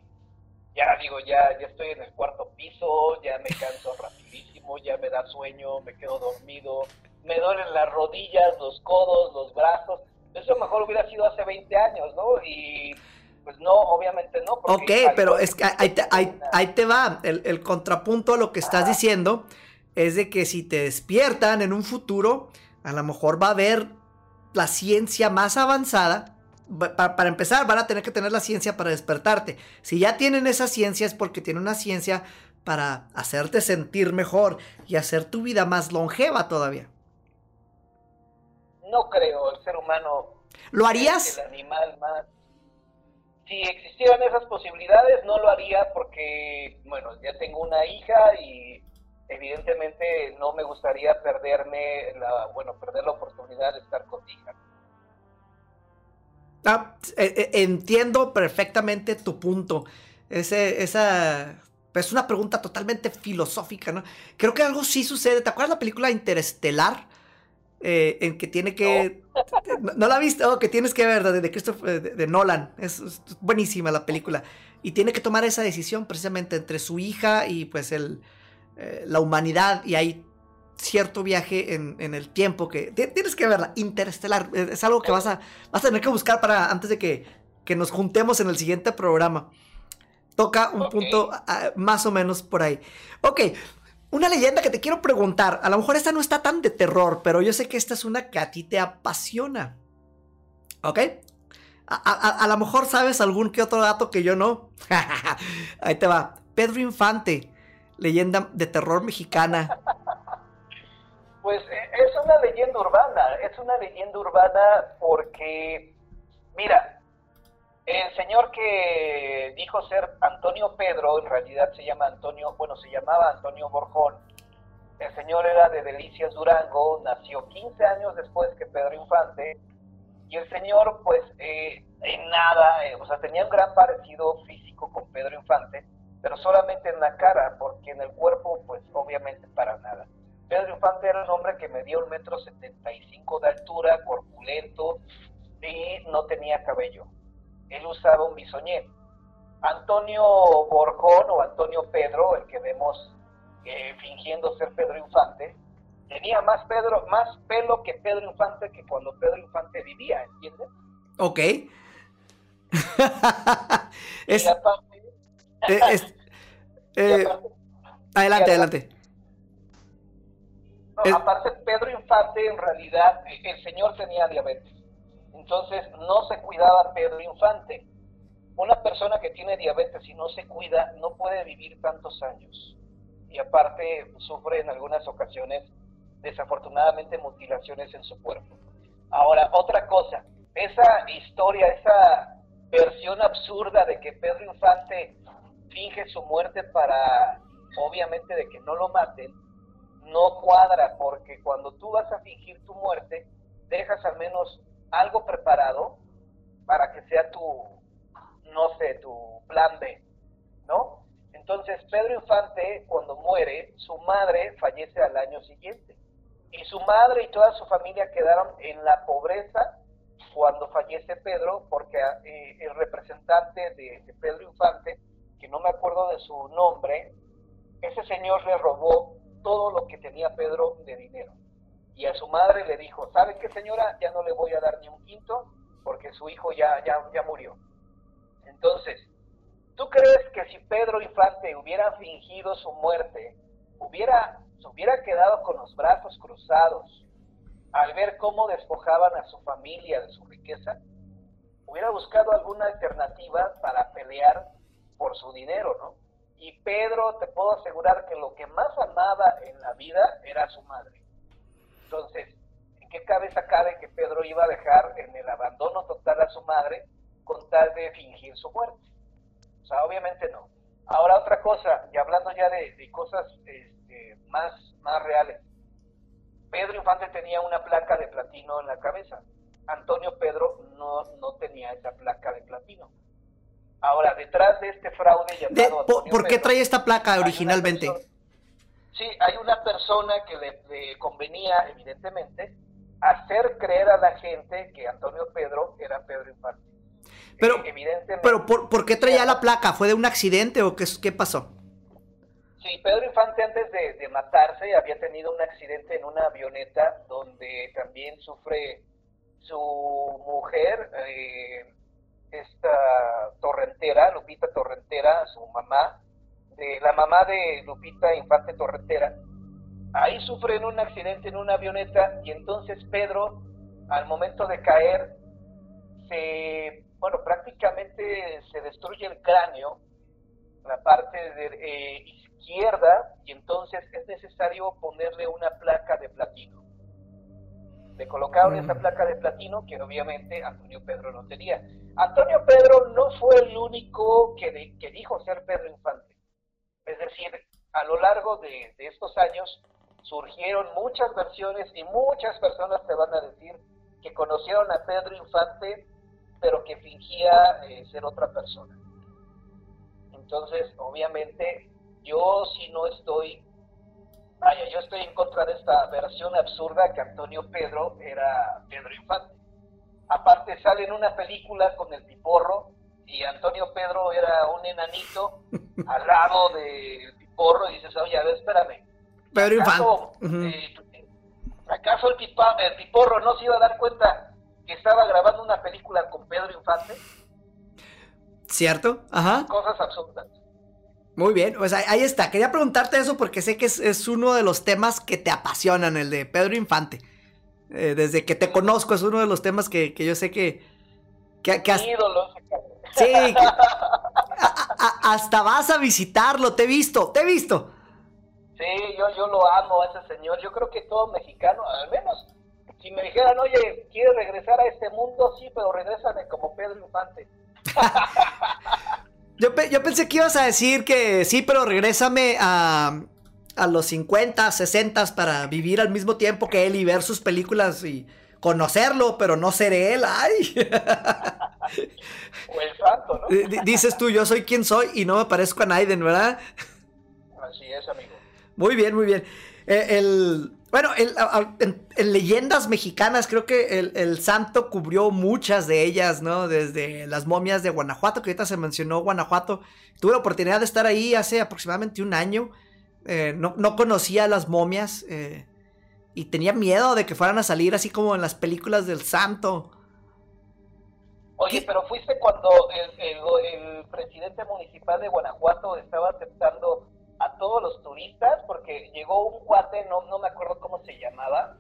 ya digo, ya, ya estoy en el cuarto piso, ya me canso rapidísimo ya me da sueño, me quedo dormido, me duelen las rodillas, los codos, los brazos. Eso mejor hubiera sido hace 20 años, ¿no? Y pues no, obviamente no. Ok, pero es que ahí te, ahí, te va. El, el, contrapunto a lo que estás diciendo es de que si te despiertan en un futuro, a lo mejor va a haber la ciencia más avanzada. Para, para, empezar, van a tener que tener la ciencia para despertarte. Si ya tienen esa ciencia es porque tienen una ciencia para hacerte sentir mejor y hacer tu vida más longeva todavía. No creo, el ser humano... ¿Lo harías? El animal más... Si existieran esas posibilidades, no lo haría porque, bueno, ya tengo una hija y evidentemente no me gustaría perderme la, bueno, perder la oportunidad de estar con hija. Ah, eh, eh, entiendo perfectamente tu punto. Ese, esa es una pregunta totalmente filosófica, ¿no? Creo que algo sí sucede. ¿Te acuerdas la película Interestelar? Eh, en que tiene que. No, la viste, oh, que tienes que ver, de, de, de, Nolan. Es, buenísima la película. Y tiene que tomar esa decisión precisamente entre su hija y pues el, eh, la humanidad. Y hay cierto viaje en, en, el tiempo que. Tienes que verla. Interestelar. Es algo que vas a, vas a tener que buscar para antes de que, que nos juntemos en el siguiente programa. Toca un punto ah, más o menos por ahí. Ok, una leyenda que te quiero preguntar. A lo mejor esta no está tan de terror, pero yo sé que esta es una que a ti te apasiona. ¿Ok? A, a- a lo mejor sabes algún que otro dato que yo no. Ahí te va. Pedro Infante, leyenda de terror mexicana. Pues eh, es una leyenda urbana, es una leyenda urbana porque, mira, el señor que dijo ser Antonio Pedro, en realidad se llama Antonio, bueno, se llamaba Antonio Borjón. El señor era de Delicias Durango, nació 15 años después que Pedro Infante. Y el señor, pues, eh, en nada, eh, o sea, tenía un gran parecido físico con Pedro Infante, pero solamente en la cara, porque en el cuerpo, pues, obviamente para nada. Pedro Infante era un hombre que medía un metro setenta y cinco de altura, corpulento y no tenía cabello. Él usaba un bisoñé. Antonio Borjón o Antonio Pedro, el que vemos eh, fingiendo ser Pedro Infante, tenía más, Pedro, más pelo que Pedro Infante que cuando Pedro Infante vivía, ¿entiendes? Ok. Y es, aparte- es- y eh, aparte- adelante, adelante. No, Es- aparte, Pedro Infante, en realidad, el señor tenía diabetes. Entonces, no se cuidaba Pedro Infante. Una persona que tiene diabetes y no se cuida no puede vivir tantos años. Y aparte, sufre en algunas ocasiones, desafortunadamente, mutilaciones en su cuerpo. Ahora, otra cosa, esa historia, esa versión absurda de que Pedro Infante finge su muerte para, obviamente, de que no lo maten, no cuadra porque cuando tú vas a fingir tu muerte, dejas al menos algo preparado para que sea tu, no sé, tu plan B, ¿no? Entonces, Pedro Infante, cuando muere, su madre fallece al año siguiente. Y su madre y toda su familia quedaron en la pobreza cuando fallece Pedro, porque eh, el representante de, de Pedro Infante, que no me acuerdo de su nombre, ese señor le robó todo lo que tenía Pedro de dinero. Y a su madre le dijo, ¿sabe qué señora? Ya no le voy a dar ni un quinto porque su hijo ya, ya, ya murió. Entonces, ¿tú crees que si Pedro Infante hubiera fingido su muerte, hubiera, se hubiera quedado con los brazos cruzados al ver cómo despojaban a su familia de su riqueza? Hubiera buscado alguna alternativa para pelear por su dinero, ¿no? Y Pedro, te puedo asegurar que lo que más amaba en la vida era su madre. Entonces, ¿en qué cabeza cabe que Pedro iba a dejar en el abandono total a su madre con tal de fingir su muerte? O sea, obviamente no. Ahora otra cosa, y hablando ya de, de cosas este, más, más reales. Pedro Infante tenía una placa de platino en la cabeza. Antonio Pedro no, no tenía esa placa de platino. Ahora, detrás de este fraude De- llamado... ¿por, Antonio por qué Pedro, trae esta placa originalmente? persona- Sí, hay una persona que le, le convenía, evidentemente, hacer creer a la gente que Antonio Pedro era Pedro Infante. Pero- evidentemente, Pero ¿por, por qué traía la placa? ¿Fue de un accidente o qué, qué pasó? Sí, Pedro Infante antes de, de matarse había tenido un accidente en una avioneta donde también sufre su mujer, eh, esta Torrentera, Lupita Torrentera, su mamá, de la mamá de Lupita Infante Torrentera. Ahí sufren un accidente en una avioneta y entonces Pedro, al momento de caer, se, bueno, prácticamente se destruye el cráneo, la parte de, eh, izquierda, y entonces es necesario ponerle una placa de platino. Le colocaron Mm. esa placa de platino que obviamente Antonio Pedro no tenía. Antonio Pedro no fue el único que, de- que dijo ser Pedro Infante. Es decir, a lo largo de, estos años surgieron muchas versiones y muchas personas te van a decir que conocieron a Pedro Infante, pero que fingía eh, ser otra persona. Entonces, obviamente, yo si no estoy, vaya, yo estoy en contra de esta versión absurda que Antonio Pedro era Pedro Infante. Aparte sale en una película con el piporro y Antonio Pedro era un enanito al lado del piporro y dices, oye, a ver, espérame. Pedro Infante. ¿Acaso, eh, ¿Acaso el, pipa- el piporro no se iba a dar cuenta que estaba grabando una película con Pedro Infante? ¿Cierto? Ajá. Cosas absurdas. Muy bien, pues ahí, ahí está. Quería preguntarte eso porque sé que es, es uno de los temas que te apasionan, el de Pedro Infante. Eh, desde que te conozco es uno de los temas que, que yo sé que, que Que, ídolos. Sí, que- a- a- hasta vas a visitarlo, te he visto, te he visto. Sí, yo, yo lo amo a ese señor. Yo creo que todo mexicano, al menos, si me dijeran, oye, ¿quieres regresar a este mundo? Sí, pero regrésame como Pedro Infante. Yo, pe- yo pensé que ibas a decir que sí, pero regrésame a, a los 50, 60 para vivir al mismo tiempo que él y ver sus películas y conocerlo, pero no ser él. Ay. O el santo, ¿no? Dices tú, yo soy quien soy y no me parezco a Naiden, ¿verdad? Así es, amigo. Muy bien, muy bien. Eh, el, bueno, el- en leyendas mexicanas creo que el, el santo cubrió muchas de ellas, ¿no? Desde las momias de Guanajuato, que ahorita se mencionó Guanajuato. Tuve la oportunidad de estar ahí hace aproximadamente un año. Eh, no, no conocía las momias eh, y tenía miedo de que fueran a salir así como en las películas del santo. Oye, ¿Qué? pero fuiste cuando el, el- el presidente municipal de Guanajuato estaba aceptando a todos los turistas, porque llegó un cuate, no, no me acuerdo cómo se llamaba,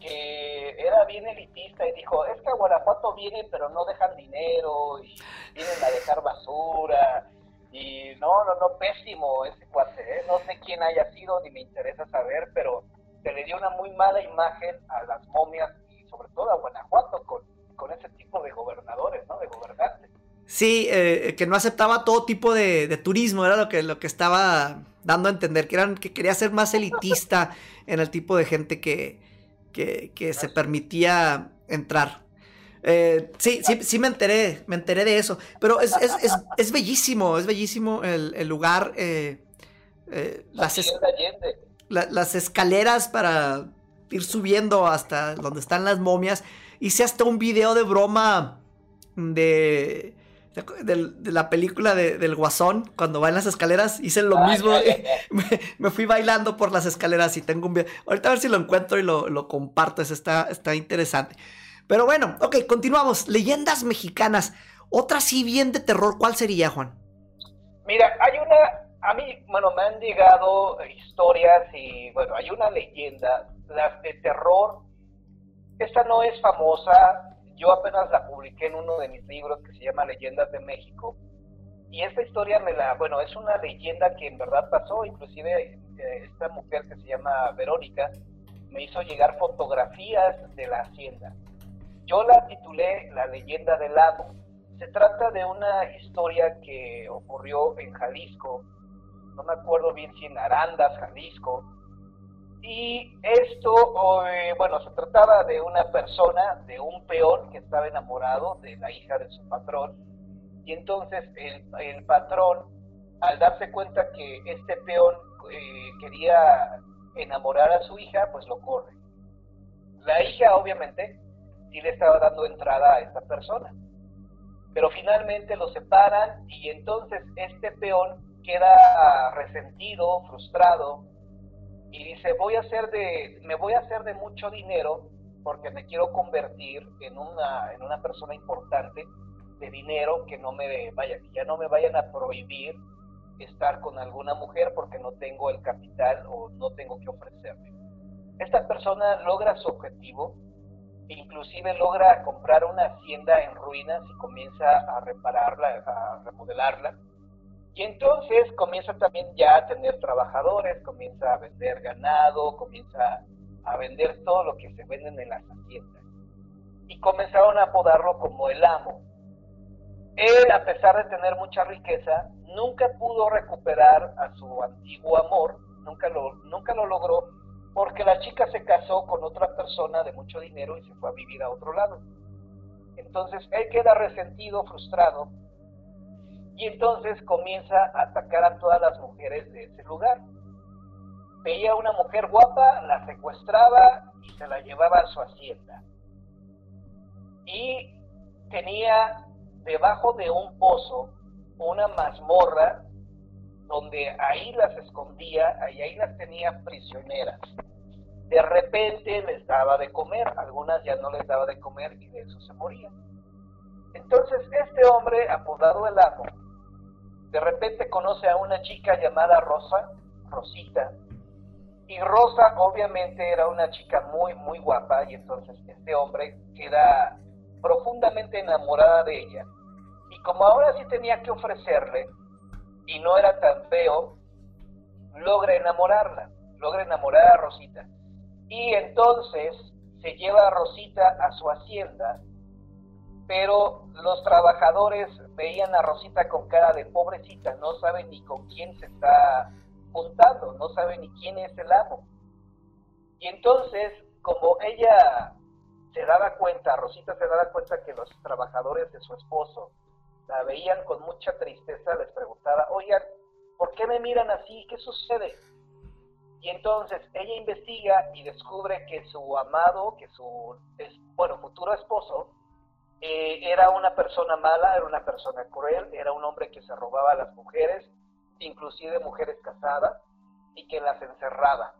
que era bien elitista y dijo, es que a Guanajuato vienen pero no dejan dinero y vienen a dejar basura. Y no, no, no, pésimo ese cuate, ¿eh? no sé quién haya sido ni me interesa saber, pero se le dio una muy mala imagen a las momias y sobre todo a Guanajuato con, con ese tipo de gobernadores, ¿no? De gobernantes. Sí, eh, que no aceptaba todo tipo de, de turismo, era lo que, lo que estaba dando a entender, que, eran, que quería ser más elitista en el tipo de gente que, que, que se permitía entrar. Eh, sí, sí, sí me enteré, me enteré de eso, pero es, es, es, es bellísimo, es bellísimo el, el lugar, eh, eh, las, es- Allende. La- las escaleras para ir subiendo hasta donde están las momias. Hice hasta un video de broma de, de, de la película de- del Guasón, cuando va en las escaleras. Hice lo Ah, mismo. ya, ya, ya. Me, me fui bailando por las escaleras y tengo un video. Ahorita a ver si lo encuentro y lo, lo comparto. Eso está, está interesante. Pero bueno, ok, continuamos. Leyendas mexicanas. Otra sí bien de terror. ¿Cuál sería, Juan? Mira, hay una, a mí, bueno, me han llegado historias y, bueno, hay una leyenda, las de terror. Esta no es famosa, yo apenas la publiqué en uno de mis libros que se llama Leyendas de México. Y esta historia me la, bueno, es una leyenda que en verdad pasó, inclusive eh, esta mujer que se llama Verónica me hizo llegar fotografías de la hacienda. Yo la titulé La leyenda del amo. Se trata de una historia que ocurrió en Jalisco, no me acuerdo bien si en Arandas, Jalisco. Y esto, eh, bueno, se trataba de una persona, de un peón que estaba enamorado de la hija de su patrón. Y entonces el, el patrón, al darse cuenta que este peón eh, quería enamorar a su hija, pues lo corre. La hija, obviamente, sí le estaba dando entrada a esta persona pero finalmente lo separan y entonces este peón queda resentido, frustrado y dice voy a hacer de, me voy a hacer de mucho dinero porque me quiero convertir en una, en una persona importante de dinero que no me vaya, que ya no me vayan a prohibir estar con alguna mujer porque no tengo el capital o no tengo que ofrecerme. Esta persona logra su objetivo, inclusive logra comprar una hacienda en ruinas y comienza a repararla, a remodelarla. Y entonces comienza también ya a tener trabajadores, comienza a vender ganado, comienza a vender todo lo que se venden en las haciendas. Y comenzaron a apodarlo como el amo. Él, a pesar de tener mucha riqueza, nunca pudo recuperar a su antiguo amor, nunca lo, nunca lo logró, porque la chica se casó con otra persona de mucho dinero y se fue a vivir a otro lado. Entonces él queda resentido, frustrado, y entonces comienza a atacar a todas las mujeres de ese lugar. Veía una mujer guapa, la secuestraba y se la llevaba a su hacienda. Y tenía debajo de un pozo una mazmorra donde ahí las escondía, ahí, ahí las tenía prisioneras. De repente les daba de comer, algunas ya no les daba de comer y de eso se morían. Entonces este hombre, apodado el amo, de repente conoce a una chica llamada Rosa, Rosita, y Rosa obviamente era una chica muy, muy guapa y entonces este hombre queda profundamente enamorada de ella. Y como ahora sí tenía que ofrecerle, y no era tan feo, logra enamorarla, logra enamorar a Rosita. Y entonces se lleva a Rosita a su hacienda, pero los trabajadores veían a Rosita con cara de pobrecita, no saben ni con quién se está juntando, no saben ni quién es el amo. Y entonces, como ella se daba cuenta, Rosita se daba cuenta que los trabajadores de su esposo la veían con mucha tristeza, les preguntaba, oigan, ¿por qué me miran así? ¿Qué sucede? Y entonces ella investiga y descubre que su amado, que su, bueno, futuro esposo, eh, era una persona mala, era una persona cruel, era un hombre que se robaba a las mujeres, inclusive mujeres casadas, y que las encerraba.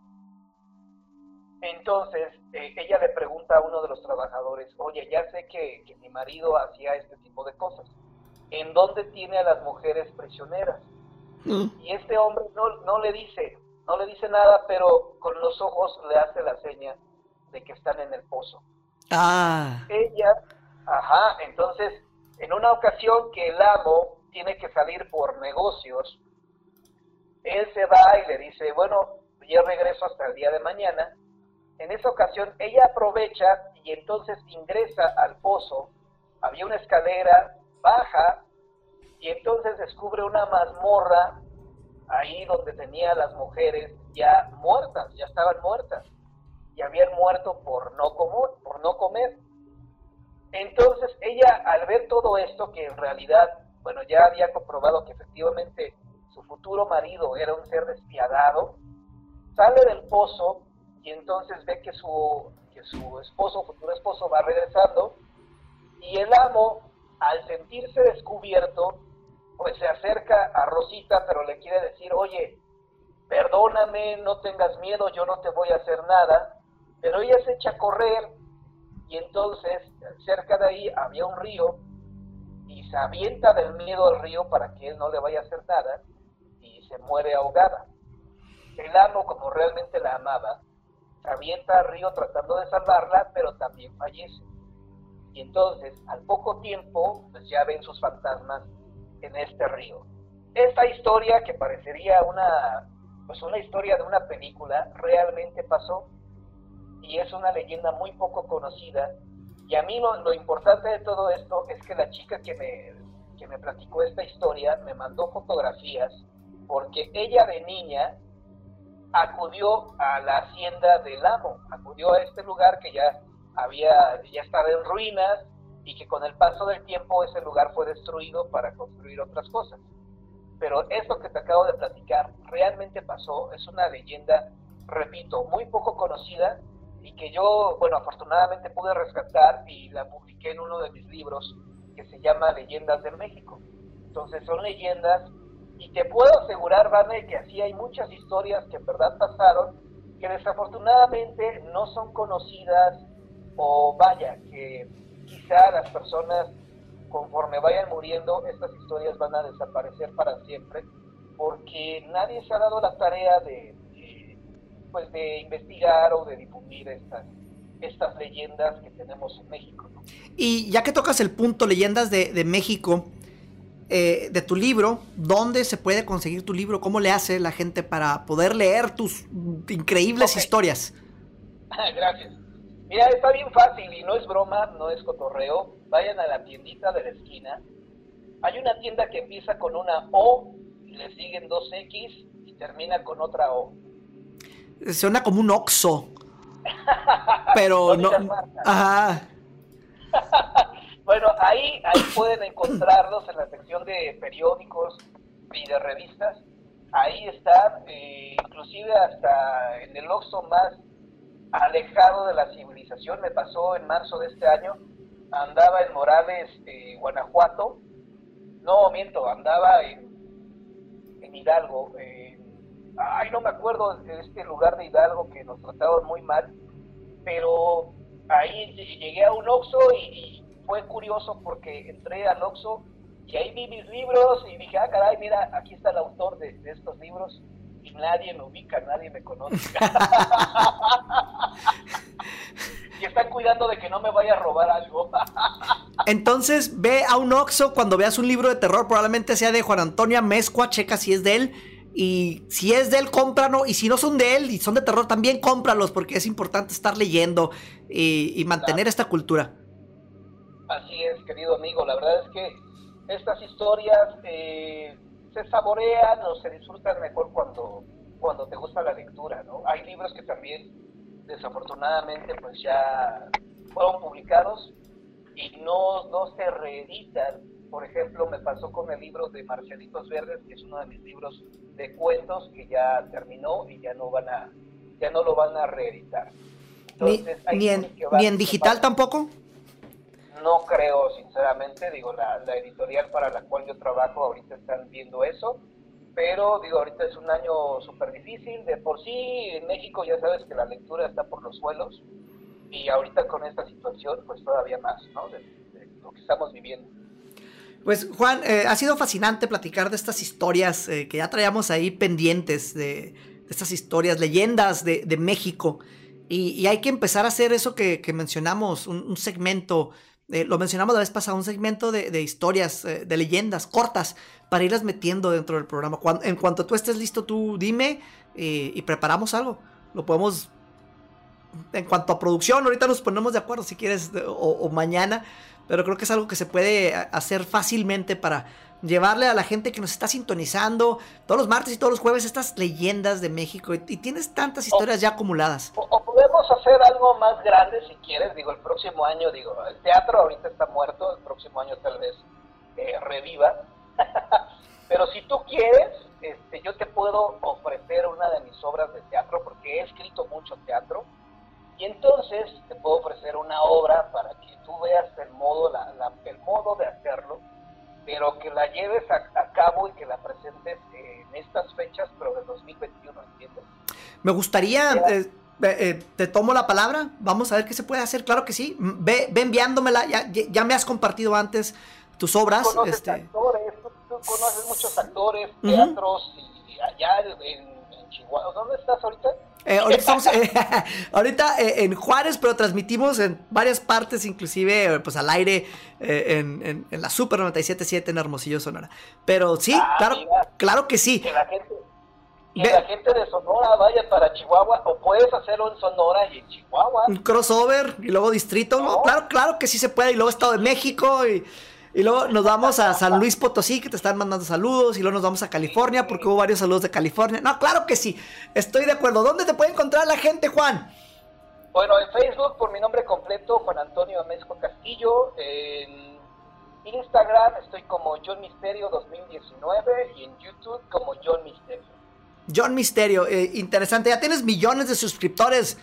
Entonces, eh, ella le pregunta a uno de los trabajadores, oye, ya sé que, que mi marido hacía este tipo de cosas, ¿en dónde tiene a las mujeres prisioneras? Y este hombre no, no le dice, no le dice nada, pero con los ojos le hace la seña de que están en el pozo. Ah. Ella, ajá, entonces, en una ocasión que el amo tiene que salir por negocios, él se va y le dice, bueno, yo regreso hasta el día de mañana. En esa ocasión ella aprovecha y entonces ingresa al pozo. Había una escalera, baja y entonces descubre una mazmorra ahí donde tenía las mujeres ya muertas, ya estaban muertas y habían muerto por no comer, por no comer. Entonces ella al ver todo esto que en realidad, bueno, ya había comprobado que efectivamente su futuro marido era un ser despiadado, sale del pozo y entonces ve que su, que su esposo, futuro esposo, va regresando y el amo, al sentirse descubierto, pues se acerca a Rosita, pero le quiere decir, oye, perdóname, no tengas miedo, yo no te voy a hacer nada. Pero ella se echa a correr y entonces cerca de ahí había un río y se avienta del miedo al río para que él no le vaya a hacer nada y se muere ahogada. El amo, como realmente la amaba, se avienta al río tratando de salvarla, pero también fallece. Y entonces, al poco tiempo, pues ya ven sus fantasmas en este río. Esta historia que parecería una, pues una historia de una película, realmente pasó y es una leyenda muy poco conocida. Y a mí lo, importante de todo esto es que la chica que me, que me platicó esta historia me mandó fotografías porque ella de niña acudió a la hacienda del amo, acudió a este lugar que ya había, ya estaba en ruinas, y que con el paso del tiempo ese lugar fue destruido para construir otras cosas. Pero esto que te acabo de platicar realmente pasó, es una leyenda, repito, muy poco conocida y que yo, bueno, afortunadamente pude rescatar y la publiqué en uno de mis libros que se llama Leyendas del México. Entonces son leyendas y te puedo asegurar, Vane, que así hay muchas historias que en verdad pasaron, que desafortunadamente no son conocidas o vaya, que quizá las personas, conforme vayan muriendo, estas historias van a desaparecer para siempre, porque nadie se ha dado la tarea de, pues de investigar o de difundir estas, estas leyendas que tenemos en México. Y ya que tocas el punto, leyendas de, México, eh, de tu libro, ¿dónde se puede conseguir tu libro? ¿Cómo le hace la gente para poder leer tus increíbles historias? Gracias. Mira, está bien fácil y no es broma, no es cotorreo. Vayan a la tiendita de la esquina. Hay una tienda que empieza con una O y le siguen dos X y termina con otra O. Suena como un Oxo. Pero no. Ajá. bueno, ahí, ahí pueden encontrarlos en la sección de periódicos y de revistas. Ahí están, eh, inclusive hasta en el Oxo más alejado de la civilización. Me pasó en marzo de este año, andaba en Morales, eh, Guanajuato. No, miento, andaba en, en Hidalgo. Ay, no me acuerdo de este lugar de Hidalgo que nos trataban muy mal, pero ahí llegué a un Oxxo y, fue curioso porque entré al Oxxo y ahí vi mis libros y dije, ah, caray, mira, aquí está el autor de, estos libros y nadie me ubica, nadie me conoce. y están cuidando de que no me vaya a robar algo. Entonces ve a un Oxxo cuando veas un libro de terror, probablemente sea de Juan Antonio Amezcua, checa si es de él. Y si es de él, cómpralo. Y si no son de él y son de terror, también cómpralos, porque es importante estar leyendo y, y mantener esta cultura. Así es, querido amigo. La verdad es que estas historias eh, se saborean o se disfrutan mejor cuando, cuando te gusta la lectura, ¿no? Hay libros que también, desafortunadamente, pues ya fueron publicados y no, no se reeditan. Por ejemplo, me pasó con el libro de Marcianitos Verdes, que es uno de mis libros de cuentos que ya terminó y ya no van a, ya no lo van a reeditar. Ni, Entonces, ni en, van- ni en digital van- tampoco. no creo, sinceramente, digo, la, la editorial para la cual yo trabajo ahorita están viendo eso, pero digo, ahorita es un año súper difícil, de por sí en México ya sabes que la lectura está por los suelos, y ahorita con esta situación, pues todavía más, ¿no? De, de lo que estamos viviendo. Pues Juan, eh, ha sido fascinante platicar de estas historias eh, que ya traíamos ahí pendientes, de, estas historias, leyendas de, México. Y, hay que empezar a hacer eso que, mencionamos, un, segmento, eh, lo mencionamos la vez pasada, un segmento de, historias, eh, de leyendas cortas, para irlas metiendo dentro del programa. En cuanto tú estés listo, tú dime y preparamos algo. Lo podemos en cuanto a producción, ahorita nos ponemos de acuerdo si quieres o mañana, pero creo que es algo que se puede a- hacer fácilmente para llevarle a la gente que nos está sintonizando todos los martes y todos los jueves estas leyendas de México. Y, y tienes tantas historias ya acumuladas. O, o podemos hacer algo más grande si quieres, digo, el próximo año, digo, el teatro ahorita está muerto, el próximo año tal vez eh, reviva, pero si tú quieres, este, yo te puedo ofrecer una de mis obras de teatro, porque he escrito mucho teatro, y entonces te puedo ofrecer una obra para que tú veas el modo, la, la- el modo de hacerlo, pero que la lleves a, a cabo y que la presentes en estas fechas, pero de 2021, ¿entiendes? Me gustaría, eh, eh, eh, te tomo la palabra, vamos a ver qué se puede hacer, claro que sí, ve, ve enviándomela, ya, ya- me has compartido antes tus obras, conoces este, actores, tú, tú conoces muchos actores, teatros, y allá en, en Chihuahua. ¿Dónde estás ahorita? Eh, ahorita estamos eh, ahorita, eh, en Juárez, pero transmitimos en varias partes, inclusive pues al aire eh, en, en- en la Super 97.7 en Hermosillo, Sonora. Pero sí, Ah, claro, mira. claro que sí. Que la gente, que Ve- la gente de Sonora vaya para Chihuahua, o puedes hacerlo en Sonora y en Chihuahua. Un crossover y luego distrito, ¿no? No. Claro, claro que sí se puede. Y luego Estado de México y, y luego nos vamos a San Luis Potosí, que te están mandando saludos. Y luego nos vamos a California, porque hubo varios saludos de California. No, claro que sí. Estoy de acuerdo. ¿Dónde te puede encontrar la gente, Juan? Bueno, en Facebook por mi nombre completo, Juan Antonio Amezco Castillo. En Instagram estoy como John Misterio 2019 y en YouTube como John Misterio. John Misterio, eh, interesante. Ya tienes millones de suscriptores.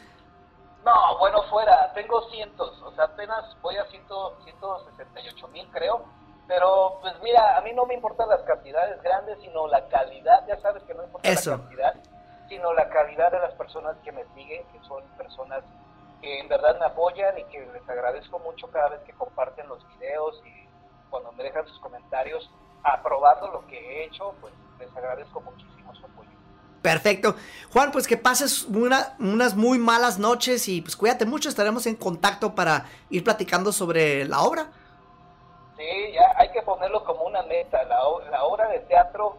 No, bueno, fuera, tengo cientos, o sea, apenas voy a ciento, 168 mil, creo. Pero, pues mira, a mí no me importan las cantidades grandes, sino la calidad. Ya sabes que no importa Eso. la cantidad, sino la calidad de las personas que me siguen, que son personas que en verdad me apoyan y que les agradezco mucho cada vez que comparten los videos y cuando me dejan sus comentarios aprobando lo que he hecho, pues les agradezco muchísimo su apoyo. Perfecto. Juan, pues que pases una- unas muy malas noches y pues cuídate mucho. Estaremos en contacto para ir platicando sobre la obra. Sí, ya hay que ponerlo como una meta, la, obra de teatro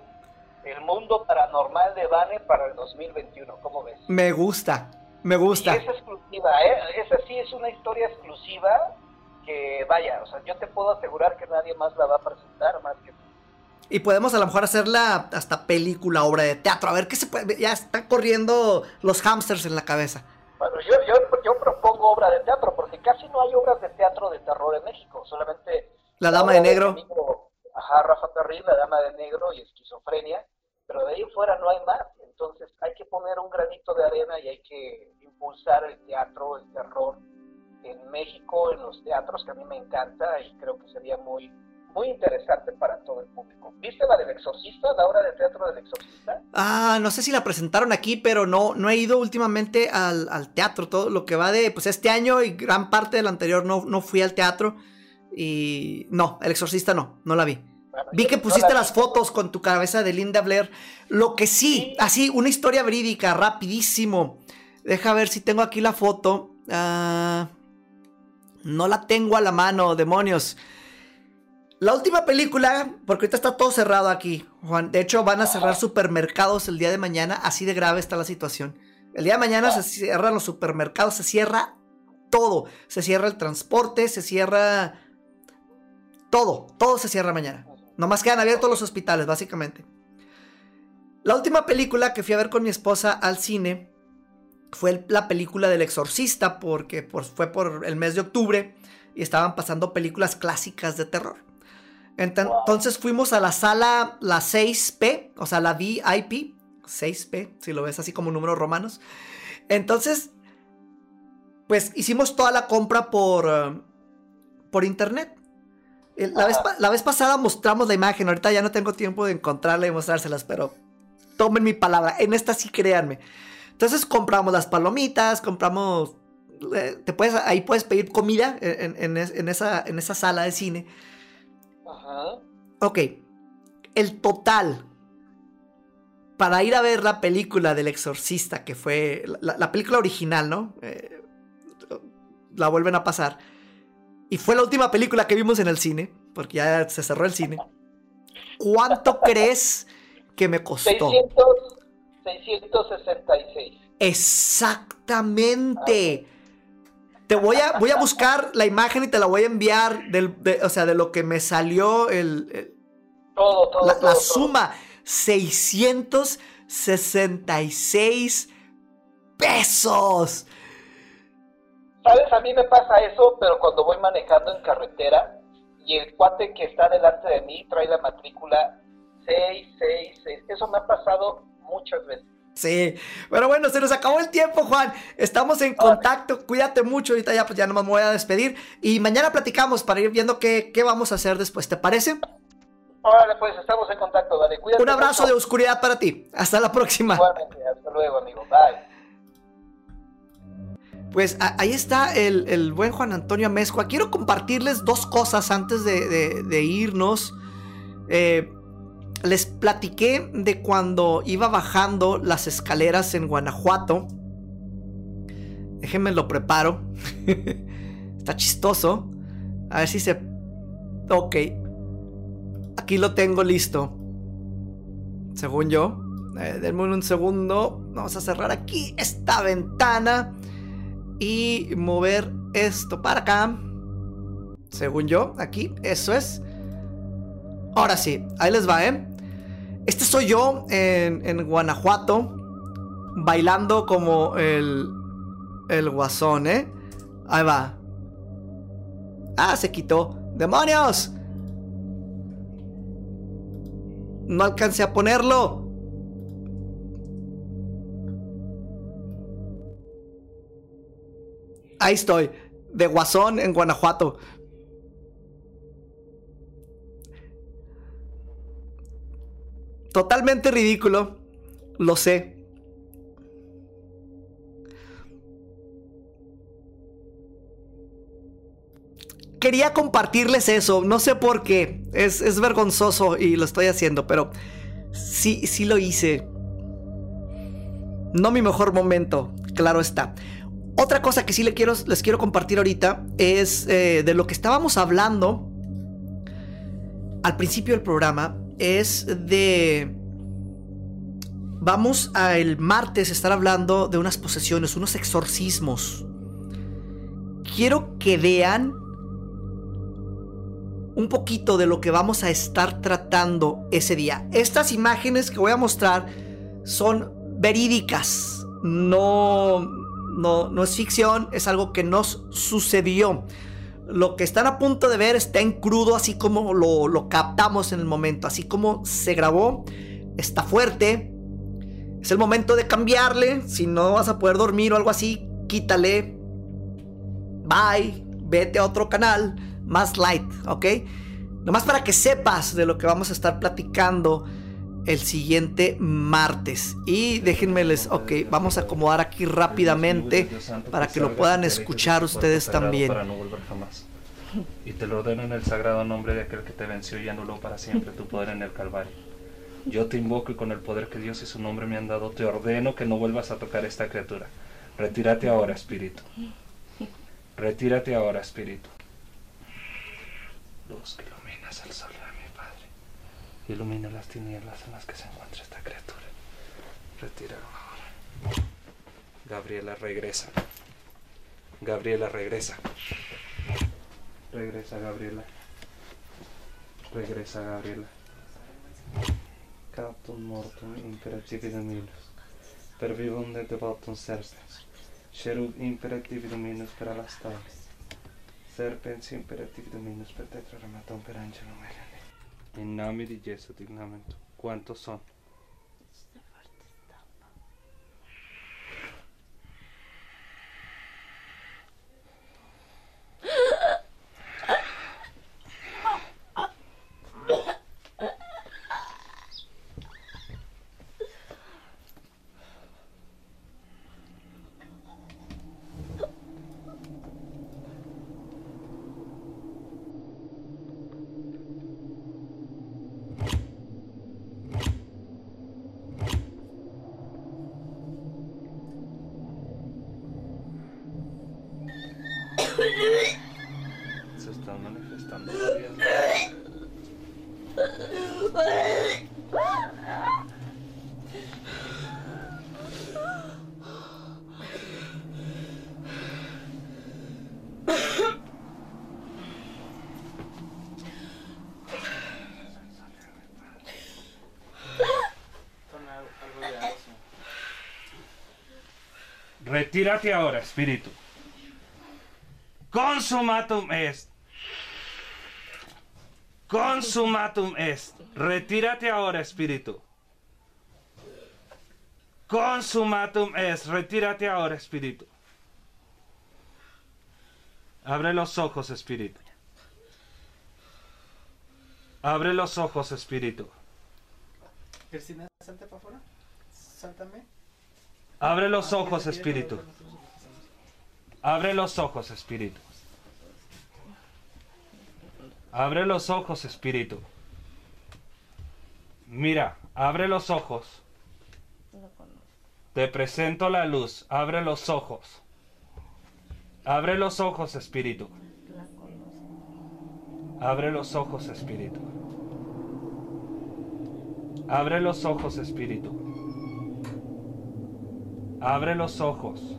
El Mundo Paranormal de Vane para el 2021, ¿cómo ves? Me gusta, me gusta. Y es exclusiva, ¿eh? Esa sí es una historia exclusiva que, vaya, o sea, yo te puedo asegurar que nadie más la va a presentar más que tú. Y podemos a lo mejor hacerla hasta película, obra de teatro. A ver qué se puede. Ya están corriendo los hamsters en la cabeza. Bueno, yo, yo, yo propongo obra de teatro, porque casi no hay obras de teatro de terror en México, solamente... La Dama de Negro. mi amigo, ajá, Rafa Terril, La Dama de Negro y Esquizofrenia, pero de ahí fuera no hay más. Entonces hay que poner un granito de arena y hay que impulsar el teatro, el terror en México, en los teatros, que a mí me encanta y creo que sería muy muy interesante para todo el público. ¿Viste la del exorcista, la obra de teatro del exorcista? Ah, no sé si la presentaron aquí, pero no, no he ido últimamente al, al teatro. Todo lo que va de pues este año y gran parte del anterior no, no fui al teatro. Y no, el exorcista no, no la vi. Bueno, Vi que no pusiste la las vi. fotos con tu cabeza de Linda Blair. Lo que sí, Sí. así, una historia verídica, rapidísimo. Deja ver si tengo aquí la foto. Ah, No la tengo a la mano, demonios. La última película, porque ahorita está todo cerrado aquí, Juan. De hecho, van a cerrar supermercados el día de mañana. Así de grave está la situación. El día de mañana se cierran los supermercados, se cierra todo. Se cierra el transporte, se cierra todo. Todo se cierra mañana. Nomás quedan abiertos los hospitales, básicamente. La última película que fui a ver con mi esposa al cine fue la película del exorcista, porque fue por el mes de octubre y estaban pasando películas clásicas de terror. Entonces fuimos a la sala, la 6P, o sea, la VIP, 6P, si lo ves así como números romanos. Entonces, pues hicimos toda la compra por, eh, por internet. La vez, la vez, pasada mostramos la imagen, ahorita ya no tengo tiempo de encontrarla y mostrárselas, pero tomen mi palabra, en esta sí créanme. Entonces compramos las palomitas, compramos, eh, te puedes, ahí puedes pedir comida en, esa, en esa sala de cine. Ajá. Ok, el total para ir a ver la película del exorcista, que fue la, película original, ¿no? Eh, la vuelven a pasar. Y fue la última película que vimos en el cine, porque ya se cerró el cine. ¿Cuánto crees que me costó? 666. Exactamente. Te voy a, voy a buscar la imagen y te la voy a enviar del, de, o sea, de lo que me salió el, todo, todo, la, suma. 666 pesos. ¿Sabes? A mí me pasa eso, pero cuando voy manejando en carretera y el cuate que está delante de mí trae la matrícula 666. Eso me ha pasado muchas veces. Sí, pero bueno, se nos acabó el tiempo, Juan. Estamos en contacto. Cuídate mucho. Ahorita ya, pues ya nomás me voy a despedir. Y mañana platicamos para ir viendo qué, qué vamos a hacer después. ¿Te parece? Órale, pues estamos en contacto. Dale, cuídate. Un abrazo de oscuridad para ti. Hasta la próxima. Igualmente, hasta luego, amigo. Bye. Pues ahí está el, buen Juan Antonio Amezcua. Quiero compartirles dos cosas antes de, irnos. Eh, les platiqué de cuando iba bajando las escaleras en Guanajuato. Déjenme lo preparo. Está chistoso. A ver si se... Ok. Aquí lo tengo listo. Según yo. Eh, denme un segundo. Vamos a cerrar aquí esta ventana. Y mover esto para acá. Según yo. Aquí. Eso es. Ahora sí, ahí les va, ¿eh? Este soy yo en, Guanajuato, bailando como el, el guasón, ¿eh? Ahí va. Ah, se quitó. ¡Demonios! No alcancé a ponerlo. Ahí estoy, de Guasón en Guanajuato. Totalmente ridículo, lo sé. Quería compartirles eso, no sé por qué, es, vergonzoso y lo estoy haciendo, pero sí, sí lo hice. No mi mejor momento, claro está. Otra cosa que sí les quiero, les quiero compartir ahorita es eh, de lo que estábamos hablando al principio del programa es de... Vamos a el martes estar hablando de unas posesiones, unos exorcismos. Quiero que vean un poquito de lo que vamos a estar tratando ese día. Estas imágenes que voy a mostrar son verídicas. No, no, no es ficción, es algo que nos sucedió lo que están a punto de ver está en crudo, así como lo, captamos en el momento, así como se grabó, está fuerte. Es el momento de cambiarle. Si no vas a poder dormir o algo así, quítale. Bye. Vete a otro canal más light, ¿ok? Nomás para que sepas de lo que vamos a estar platicando el siguiente martes. Y déjenme les, ok, vamos a acomodar aquí rápidamente para que lo puedan escuchar ustedes también. Para no volver jamás. Y te lo ordeno en el sagrado nombre de aquel que te venció y anuló para siempre tu poder en el Calvario. Yo te invoco y con el poder que Dios y su nombre me han dado, te ordeno que no vuelvas a tocar esta criatura. Retírate ahora, espíritu. Retírate ahora, espíritu. Que iluminas el sol de mi Padre. Ilumina las tinieblas en las que se encuentra esta criatura. Retíralo ahora. Gabriela regresa. Gabriela regresa. Regresa, Gabriela. Regresa, Gabriela. Captum mortum imperatividum minus. Per vivum de devotum serpens. Cherub imperatividum minus per alastare. Serpens imperatividum minus per tetraramatum per angelum nome di Gesù dignamento. ¿Cuántos son? Se están manifestando varias. Retírate ahora, espíritu. Consumatum est. Consumatum est. Retírate ahora, espíritu. Consumatum est. Retírate ahora, espíritu. Abre los ojos, espíritu. Abre los ojos, espíritu. Cristina, salte para afuera. Sáltame. Abre los ojos, espíritu. Abre los ojos, espíritu. Abre los ojos, espíritu. Mira, abre los ojos. Te presento la luz. Abre los ojos. Abre los ojos, espíritu. Abre los ojos, espíritu. Abre los ojos, espíritu. Abre los ojos.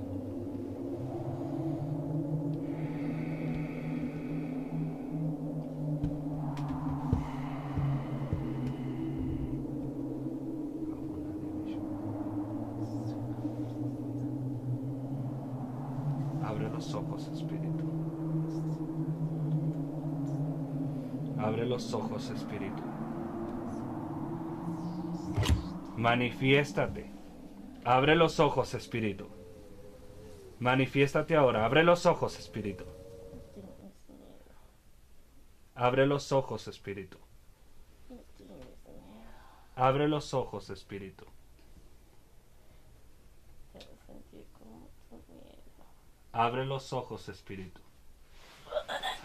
Abre los ojos, espíritu. Abre los ojos, espíritu. Manifiéstate. Abre los ojos, espíritu. Manifiéstate ahora. Abre los ojos, espíritu. Abre los ojos, espíritu. Abre los ojos, espíritu. Abre los ojos, espíritu.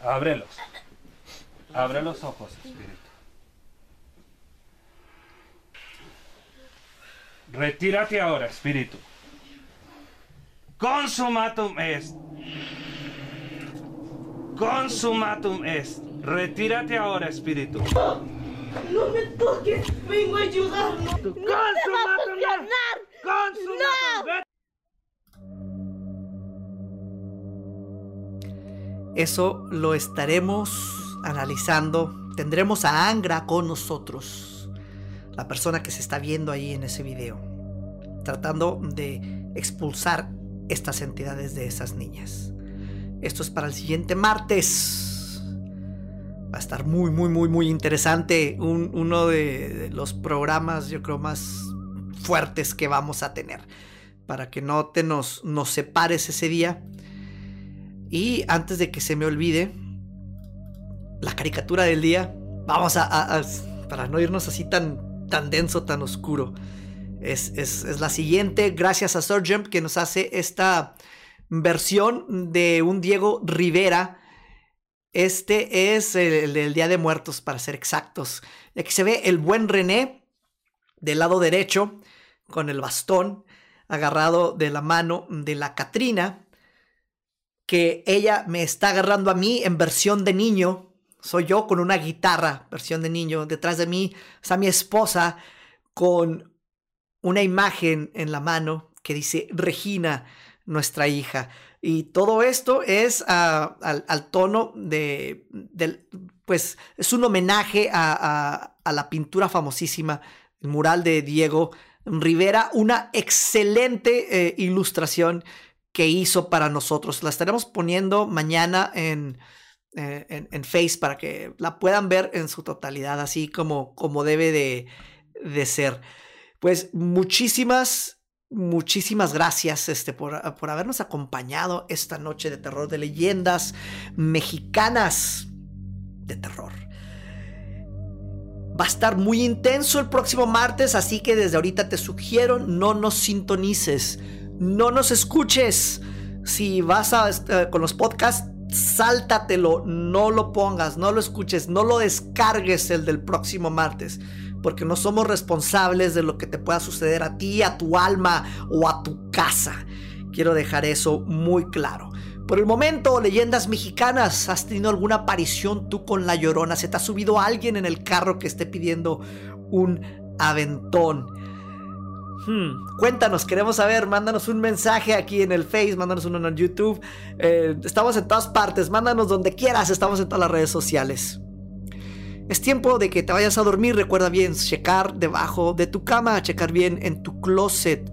Ábrelos. Abre los ojos, espíritu. Retírate ahora, espíritu. Consumatum est. Consumatum est. Retírate ahora, espíritu. No me toques, vengo a ayudarlo. Consumatum est. Consumatum est. Eso lo estaremos analizando. Tendremos a Angra con nosotros, la persona que se está viendo ahí en ese video, tratando de expulsar estas entidades de esas niñas. Esto es para el siguiente martes. Va a estar muy, muy, muy, muy interesante. Un- uno de, los programas, yo creo, más fuertes que vamos a tener. Para que no te nos, nos separes ese día. Y antes de que se me olvide, la caricatura del día, vamos a, a- a- para no irnos así tan, tan denso, tan oscuro. Es, es- es la siguiente, gracias a Surgeon que nos hace esta versión de un Diego Rivera. Este es el, el del Día de Muertos, para ser exactos. Aquí se ve el buen René del lado derecho, con el bastón agarrado de la mano de la Catrina que ella me está agarrando a mí en versión de niño. Soy yo con una guitarra, versión de niño. Detrás de mí está mi esposa con una imagen en la mano que dice Regina, nuestra hija. Y todo esto es ah, al, tono de, pues es un homenaje a, a, a, la pintura famosísima, el mural de Diego Rivera, una excelente eh, ilustración que hizo para nosotros. La estaremos poniendo mañana en, eh, en, Face para que la puedan ver en su totalidad, así como, como debe de, de ser. Pues muchísimas muchísimas gracias este, por, por, habernos acompañado esta noche de terror de leyendas mexicanas de terror. Va a estar muy intenso el próximo martes, así que desde ahorita te sugiero no nos sintonices, no nos escuches. Si vas a, uh, con los podcasts, sáltatelo, no lo pongas, no lo escuches, no lo descargues el del próximo martes porque no somos responsables de lo que te pueda suceder a ti, a tu alma o a tu casa. Quiero dejar eso muy claro. Por el momento, leyendas mexicanas, ¿has tenido alguna aparición tú con la llorona? ¿Se te ha subido alguien en el carro que esté pidiendo un aventón? Hmm, cuéntanos, queremos saber, mándanos un mensaje aquí en el Face, mándanos uno en YouTube. Eh, estamos en todas partes, mándanos donde quieras, estamos en todas las redes sociales. Es tiempo de que te vayas a dormir. Recuerda bien, checar debajo de tu cama, checar bien en tu closet.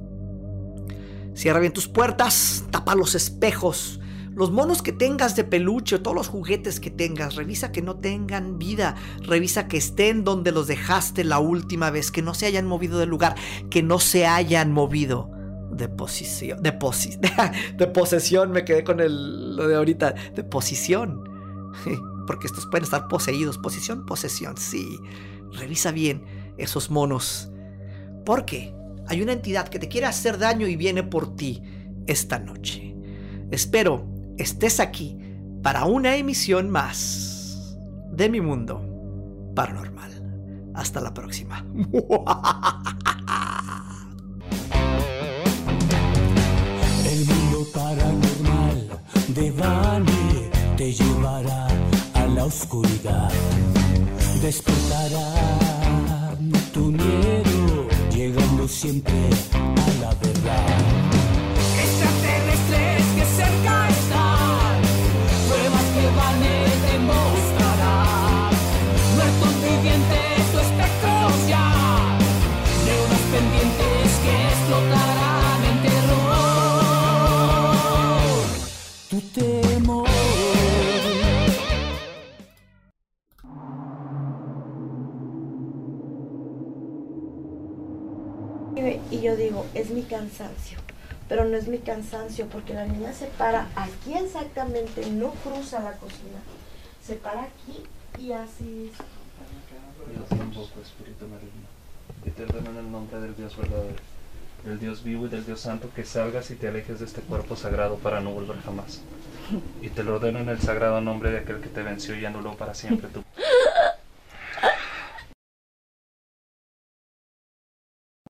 Cierra bien tus puertas, tapa los espejos. Los monos que tengas de peluche, todos los juguetes que tengas, revisa que no tengan vida, revisa que estén donde los dejaste la última vez, que no se hayan movido del lugar, que no se hayan movido de posición, de, posi de posesión, me quedé con el, lo de ahorita, de posición. porque estos pueden estar poseídos. Posición, posesión, sí. Revisa bien esos monos. Porque hay una entidad que te quiere hacer daño y viene por ti esta noche. Espero estés aquí para una emisión más de mi mundo paranormal. Hasta la próxima. El mundo paranormal de Bani te llevará la oscuridad despertará tu miedo, llegando siempre a la verdad. Extraterrestres que cerca Y yo digo, es mi cansancio, pero no es mi cansancio porque la niña se para aquí exactamente, no cruza la cocina, se para aquí y así. Dios invoco, Espíritu maligno, y te ordeno en el nombre del Dios verdadero, del Dios vivo y del Dios santo, que salgas y te alejes de este cuerpo sagrado para no volver jamás. Y te lo ordeno en el sagrado nombre de aquel que te venció y anuló para siempre tu...